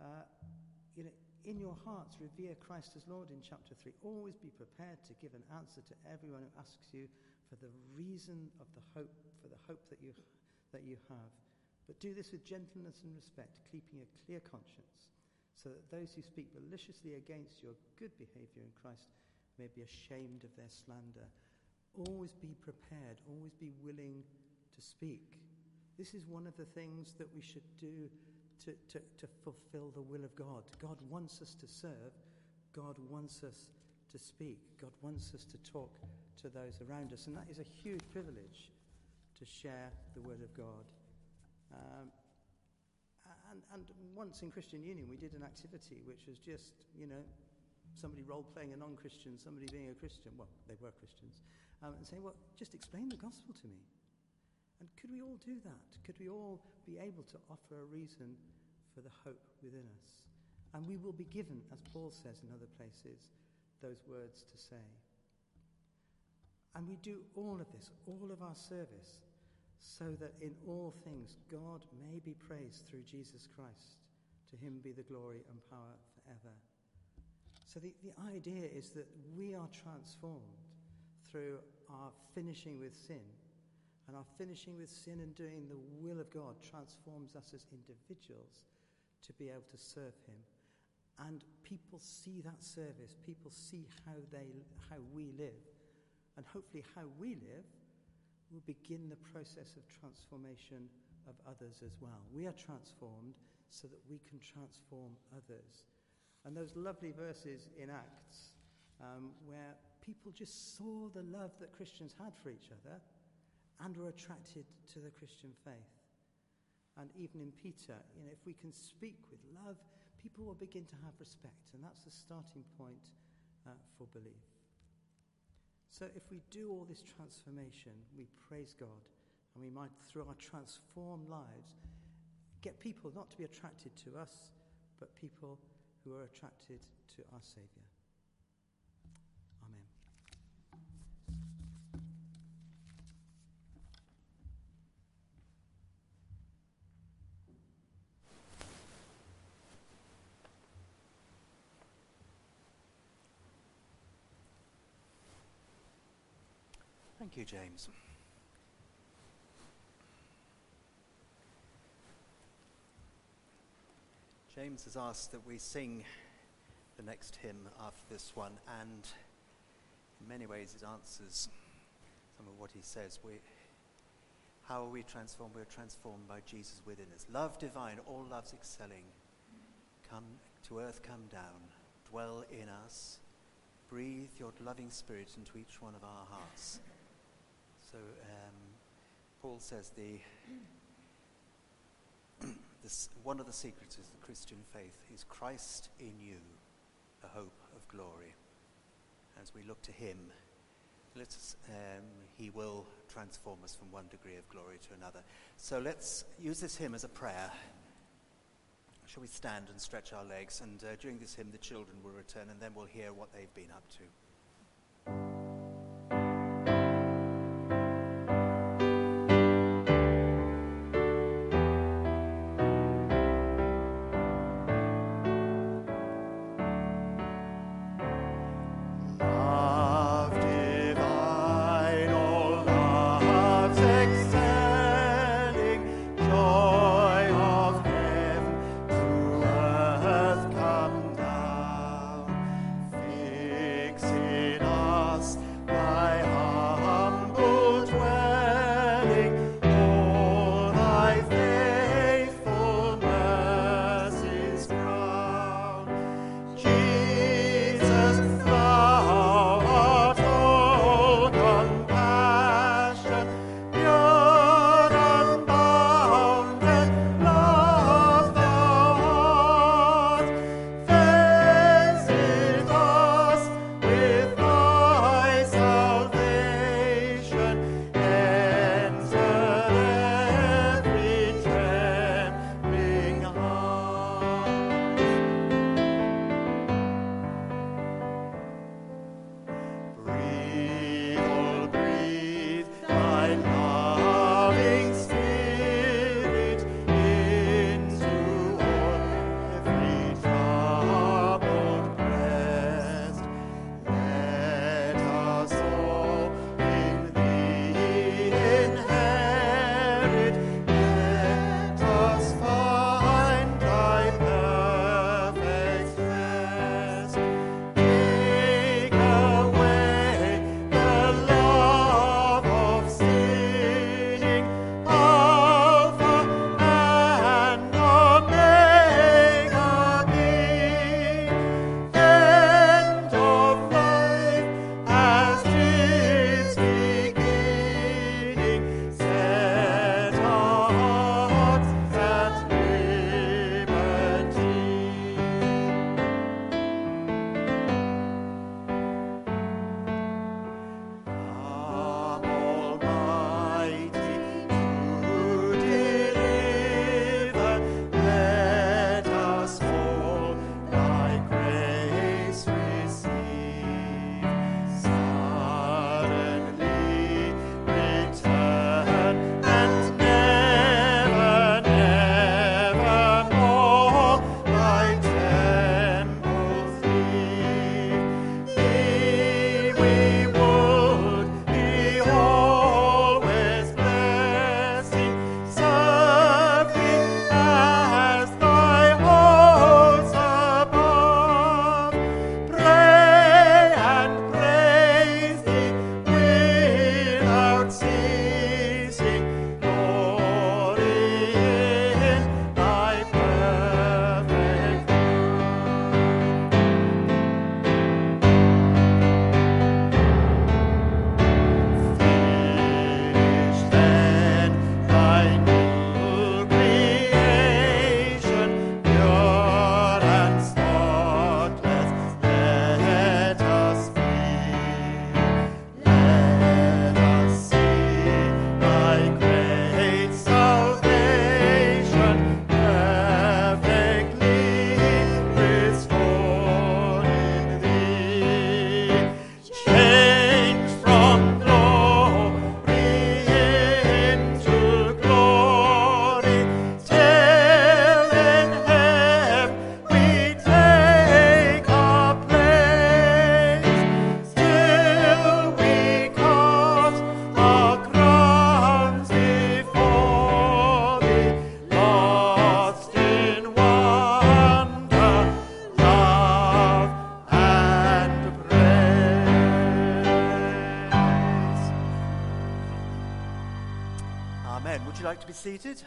uh, you know, in your hearts, revere Christ as Lord in chapter 3. Always be prepared to give an answer to everyone who asks you for the reason of the hope, for the hope that you, that you have. But do this with gentleness and respect, keeping a clear conscience, so that those who speak maliciously against your good behavior in Christ may be ashamed of their slander. Always be prepared, always be willing to speak. This is one of the things that we should do to, to, to fulfill the will of God. God wants us to serve, God wants us to speak, God wants us to talk to those around us. And that is a huge privilege to share the Word of God. Um, and, and once in Christian Union, we did an activity which was just, you know, somebody role playing a non Christian, somebody being a Christian. Well, they were Christians. Um, and saying, well, just explain the gospel to me. And could we all do that? Could we all be able to offer a reason for the hope within us? And we will be given, as Paul says in other places, those words to say. And we do all of this, all of our service, so that in all things God may be praised through Jesus Christ. To him be the glory and power forever. So the, the idea is that we are transformed through our finishing with sin. And our finishing with sin and doing the will of God transforms us as individuals to be able to serve him. And people see that service, people see how, they, how we live and hopefully how we live will begin the process of transformation of others as well. We are transformed so that we can transform others. And those lovely verses in Acts um, where people just saw the love that Christians had for each other and were attracted to the Christian faith. And even in Peter, you know, if we can speak with love, people will begin to have respect. And that's the starting point uh, for belief. So if we do all this transformation, we praise God, and we might, through our transformed lives, get people not to be attracted to us, but people who are attracted to our Saviour. Amen. Thank you, James. James has asked that we sing the next hymn after this one, and in many ways it answers some of what he says. We, how are we transformed? We're transformed by Jesus within us. Love divine, all loves excelling. Come to earth, come down, dwell in us. Breathe your loving spirit into each one of our hearts. So um, Paul says the one of the secrets of the Christian faith is Christ in you, the hope of glory. As we look to Him, us, um, He will transform us from one degree of glory to another. So let's use this hymn as a prayer. Shall we stand and stretch our legs? And uh, during this hymn, the children will return, and then we'll hear what they've been up to. Seated?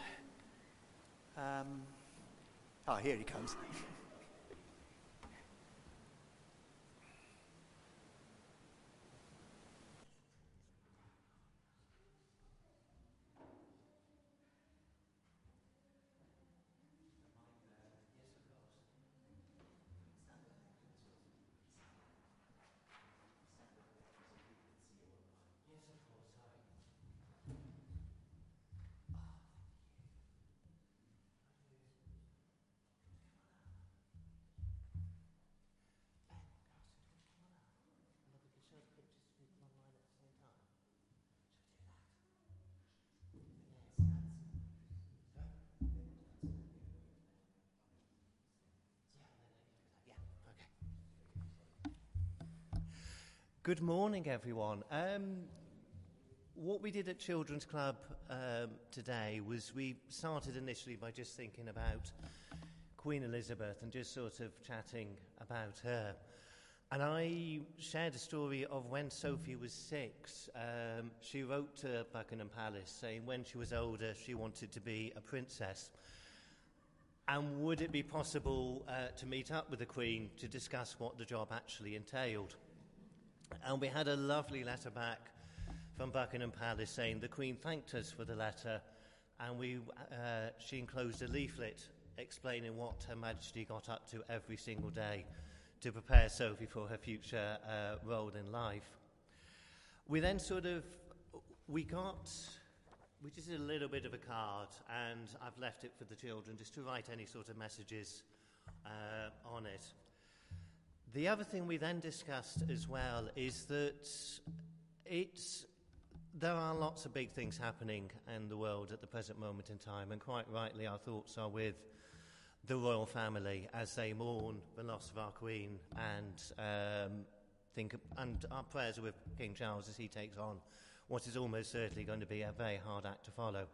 Good morning, everyone. Um, what we did at Children's Club um, today was we started initially by just thinking about Queen Elizabeth and just sort of chatting about her. And I shared a story of when Sophie was six. Um, she wrote to Buckingham Palace saying when she was older she wanted to be a princess. And would it be possible uh, to meet up with the Queen to discuss what the job actually entailed? And we had a lovely letter back from Buckingham Palace saying the Queen thanked us for the letter, and we, uh, she enclosed a leaflet explaining what Her Majesty got up to every single day to prepare Sophie for her future uh, role in life. We then sort of we got we just did a little bit of a card, and I've left it for the children just to write any sort of messages uh, on it. The other thing we then discussed as well is that it's, there are lots of big things happening in the world at the present moment in time, and quite rightly, our thoughts are with the royal family as they mourn the loss of our Queen and um, think, and our prayers are with King Charles as he takes on what is almost certainly going to be a very hard act to follow.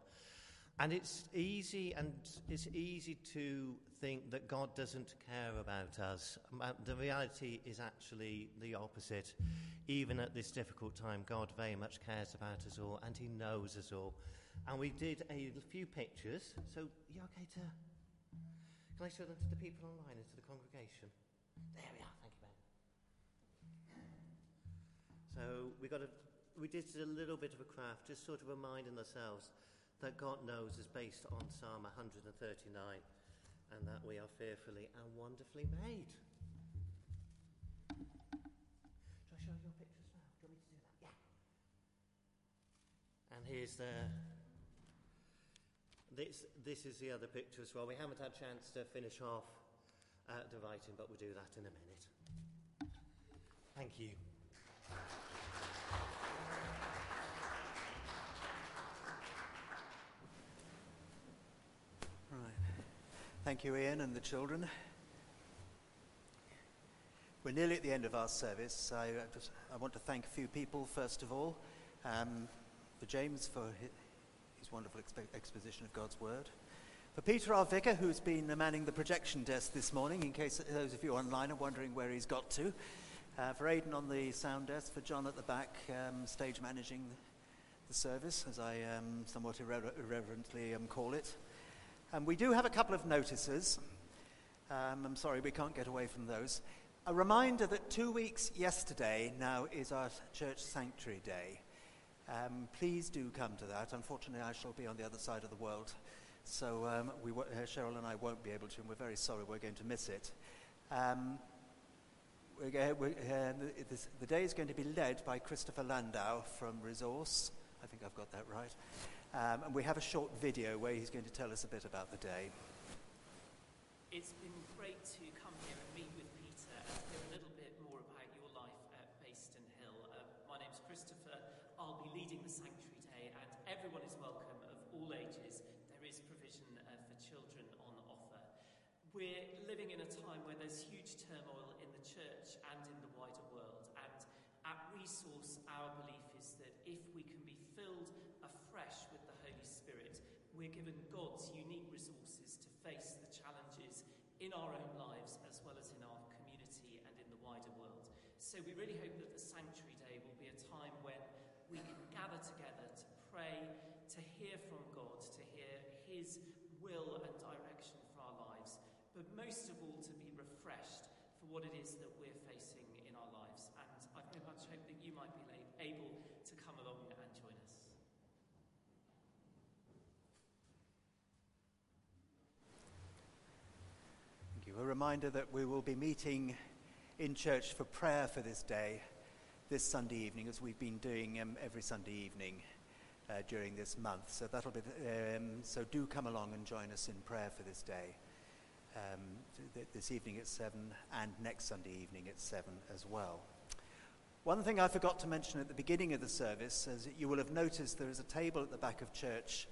And it's easy, and it's easy to think that God doesn't care about us. The reality is actually the opposite. Even at this difficult time, God very much cares about us all, and He knows us all. And we did a few pictures. So, you okay to? Can I show them to the people online and to the congregation? There we are. Thank you, Ben. So we got a, we did a little bit of a craft, just sort of reminding ourselves that God knows is based on Psalm 139 and that we are fearfully and wonderfully made. Shall I show you your pictures now? Do you want me to do that? Yeah. And here's the. This, this is the other picture as well. We haven't had a chance to finish off uh, the writing, but we'll do that in a minute. Thank you. Thank you, Ian, and the children. We're nearly at the end of our service. I, just, I want to thank a few people, first of all, um, for James for his, wonderful exp- exposition of God's Word, for Peter, our vicar, who's been manning the projection desk this morning, in case those of you online are wondering where he's got to, uh, for Aidan on the sound desk, for John at the back, um, stage managing the service, as I um, somewhat irre- irreverently um, call it. Um, we do have a couple of notices. Um, I'm sorry, we can't get away from those. A reminder that two weeks yesterday now is our church sanctuary day. Um, please do come to that. Unfortunately, I shall be on the other side of the world, so um, we w- uh, Cheryl and I won't be able to, and we're very sorry we're going to miss it. Um, we're, we're, uh, this, the day is going to be led by Christopher Landau from Resource. I think I've got that right. Um, and we have a short video where he's going to tell us a bit about the day. It's been great to come here and meet with Peter and hear a little bit more about your life at Bayston Hill. Uh, my name's Christopher. I'll be leading the Sanctuary Day, and everyone is welcome of all ages. There is provision uh, for children on offer. We're living in a time where there's huge turmoil in the church and in the wider world, and at Resource, our belief is that if we can be filled afresh with the Holy Spirit, we're given God's unique resources to face the challenges in our own lives as well as in our community and in the wider world. So we really hope that the Sanctuary Day will be a time when we can gather together to pray, to hear from God, to hear His will and direction for our lives, but most of all to be refreshed for what it is that we're facing in our lives. And I very much hope that you might be able to come along and join us. Thank you. A reminder that we will be meeting in church for prayer for this day this Sunday evening, as we've been doing um, every Sunday evening uh, during this month. So that'll be. The, um, so do come along and join us in prayer for this day. Um, th- this evening at seven, and next Sunday evening at seven as well. One thing I forgot to mention at the beginning of the service, as you will have noticed, there is a table at the back of church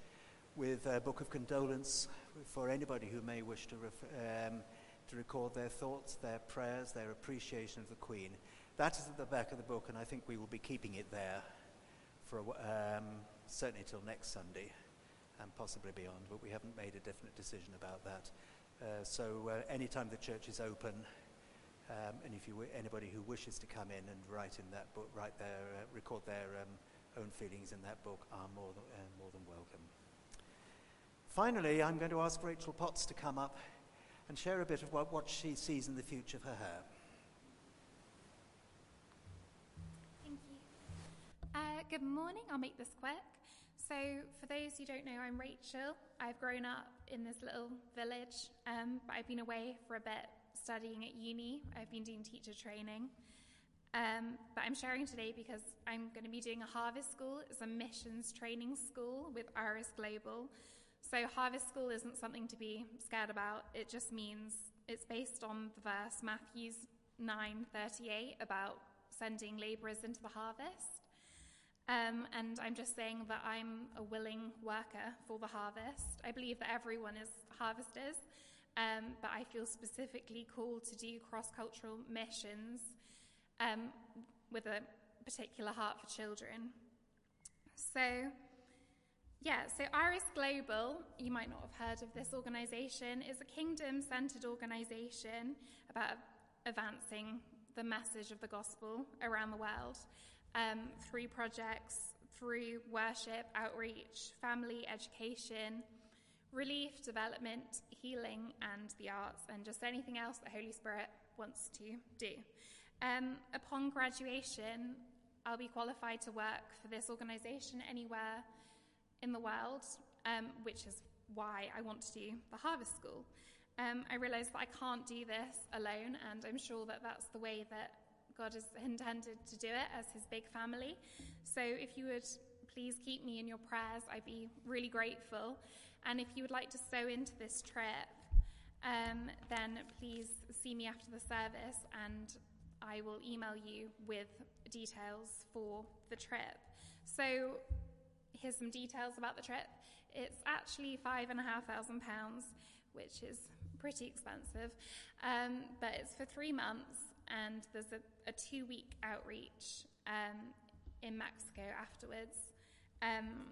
with a book of condolence for anybody who may wish to, ref- um, to record their thoughts, their prayers, their appreciation of the Queen. That is at the back of the book, and I think we will be keeping it there for a, um, certainly till next Sunday and possibly beyond, but we haven't made a definite decision about that. Uh, so uh, anytime the church is open, um, and if you anybody who wishes to come in and write in that book, write their, uh, record their um, own feelings in that book, are more than, uh, more than welcome. Finally, I'm going to ask Rachel Potts to come up and share a bit of what, what she sees in the future for her. thank Uh, good morning. I'll make this quick. So, for those who don't know, I'm Rachel. I've grown up in this little village, um, but I've been away for a bit studying at uni. I've been doing teacher training. Um, but I'm sharing today because I'm going to be doing a Harvest School. It's a missions training school with Iris Global. So, Harvest School isn't something to be scared about. It just means it's based on the verse Matthew's 9:38 about sending laborers into the harvest. Um, and I'm just saying that I'm a willing worker for the harvest. I believe that everyone is harvesters, um, but I feel specifically called to do cross cultural missions um, with a particular heart for children. So, yeah, so Iris Global, you might not have heard of this organization, is a kingdom centered organization about advancing the message of the gospel around the world um, through projects, through worship, outreach, family education, relief, development, healing, and the arts, and just anything else that Holy Spirit wants to do. Um, upon graduation, I'll be qualified to work for this organization anywhere in the world, um, which is why I want to do the Harvest School. Um, I realise that I can't do this alone, and I'm sure that that's the way that God has intended to do it as his big family. So if you would please keep me in your prayers, I'd be really grateful. And if you would like to sow into this trip, um, then please see me after the service and I will email you with details for the trip. So here's some details about the trip. It's actually five and a half thousand pounds, which is pretty expensive, um, but it's for three months and there's a, a two week outreach um, in Mexico afterwards. Um,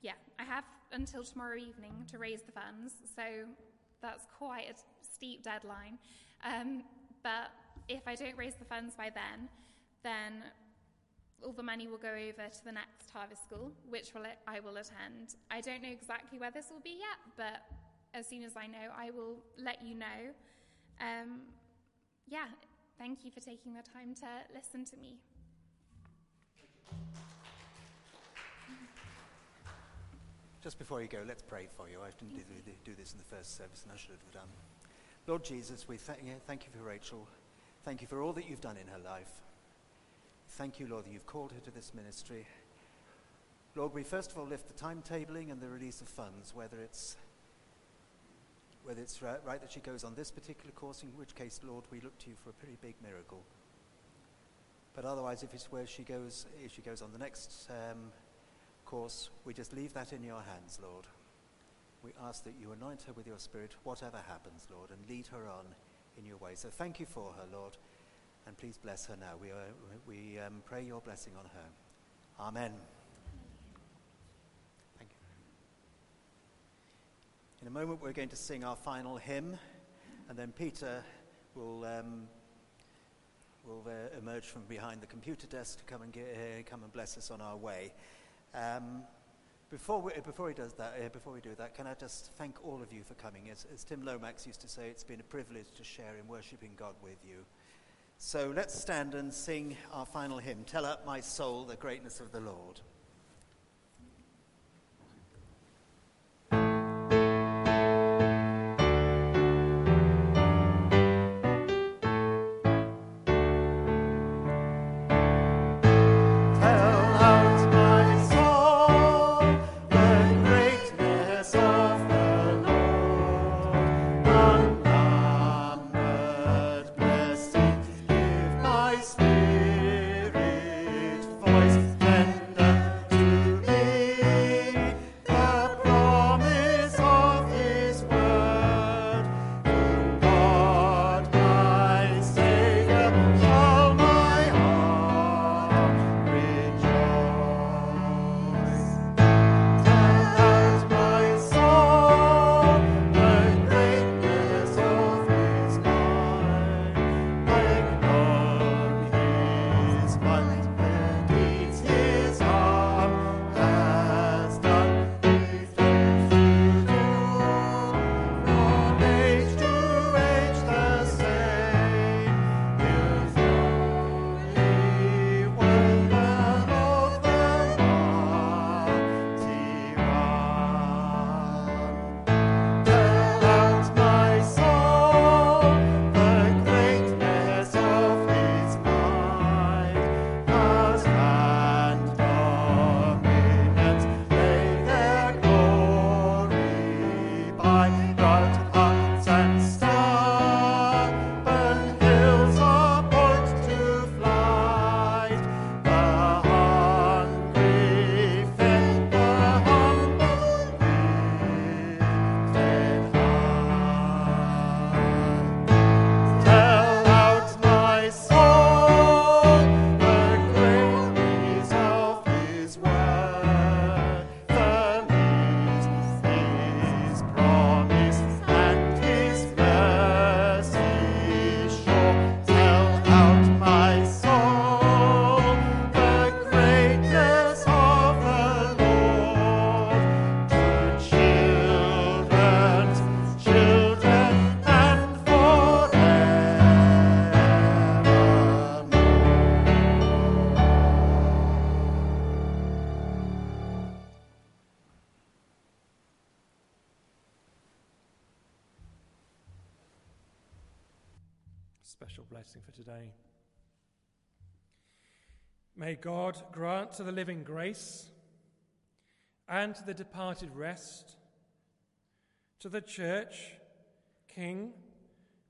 yeah, I have until tomorrow evening to raise the funds, so that's quite a steep deadline. Um, but if I don't raise the funds by then, then all the money will go over to the next harvest school, which will I will attend. I don't know exactly where this will be yet, but as soon as I know, I will let you know. Um, yeah, Thank you for taking the time to listen to me. Just before you go, let's pray for you. I didn't do, do this in the first service, and I should have done. Lord Jesus, we thank you for Rachel. Thank you for all that you've done in her life. Thank you, Lord, that you've called her to this ministry. Lord, we first of all lift the timetabling and the release of funds, whether it's whether it's right, right that she goes on this particular course, in which case, Lord, we look to you for a pretty big miracle. But otherwise, if it's where she goes, if she goes on the next um, course, we just leave that in your hands, Lord. We ask that you anoint her with your Spirit, whatever happens, Lord, and lead her on in your way. So thank you for her, Lord, and please bless her now. We, are, we um, pray your blessing on her. Amen. Thank you. In a moment, we're going to sing our final hymn, and then Peter will, um, will uh, emerge from behind the computer desk to come and, get, uh, come and bless us on our way. Um, Before we, before he does that, uh, before we do that, can I just thank all of you for coming? As, as Tim Lomax used to say, it's been a privilege to share in worshipping God with you. So let's stand and sing our final hymn, Tell Out My Soul the Greatness of the Lord. God grant to the living grace and to the departed rest, to the church, king,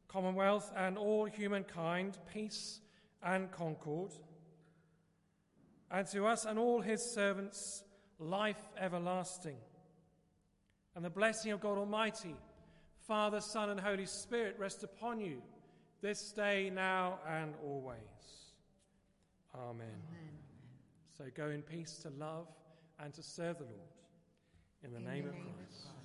commonwealth, and all humankind peace and concord, and to us and all his servants life everlasting. And the blessing of God Almighty, Father, Son, and Holy Spirit rest upon you this day, now, and always. Amen. Amen. So go in peace to love and to serve the Lord. In the, in name, the name, of Christ. Of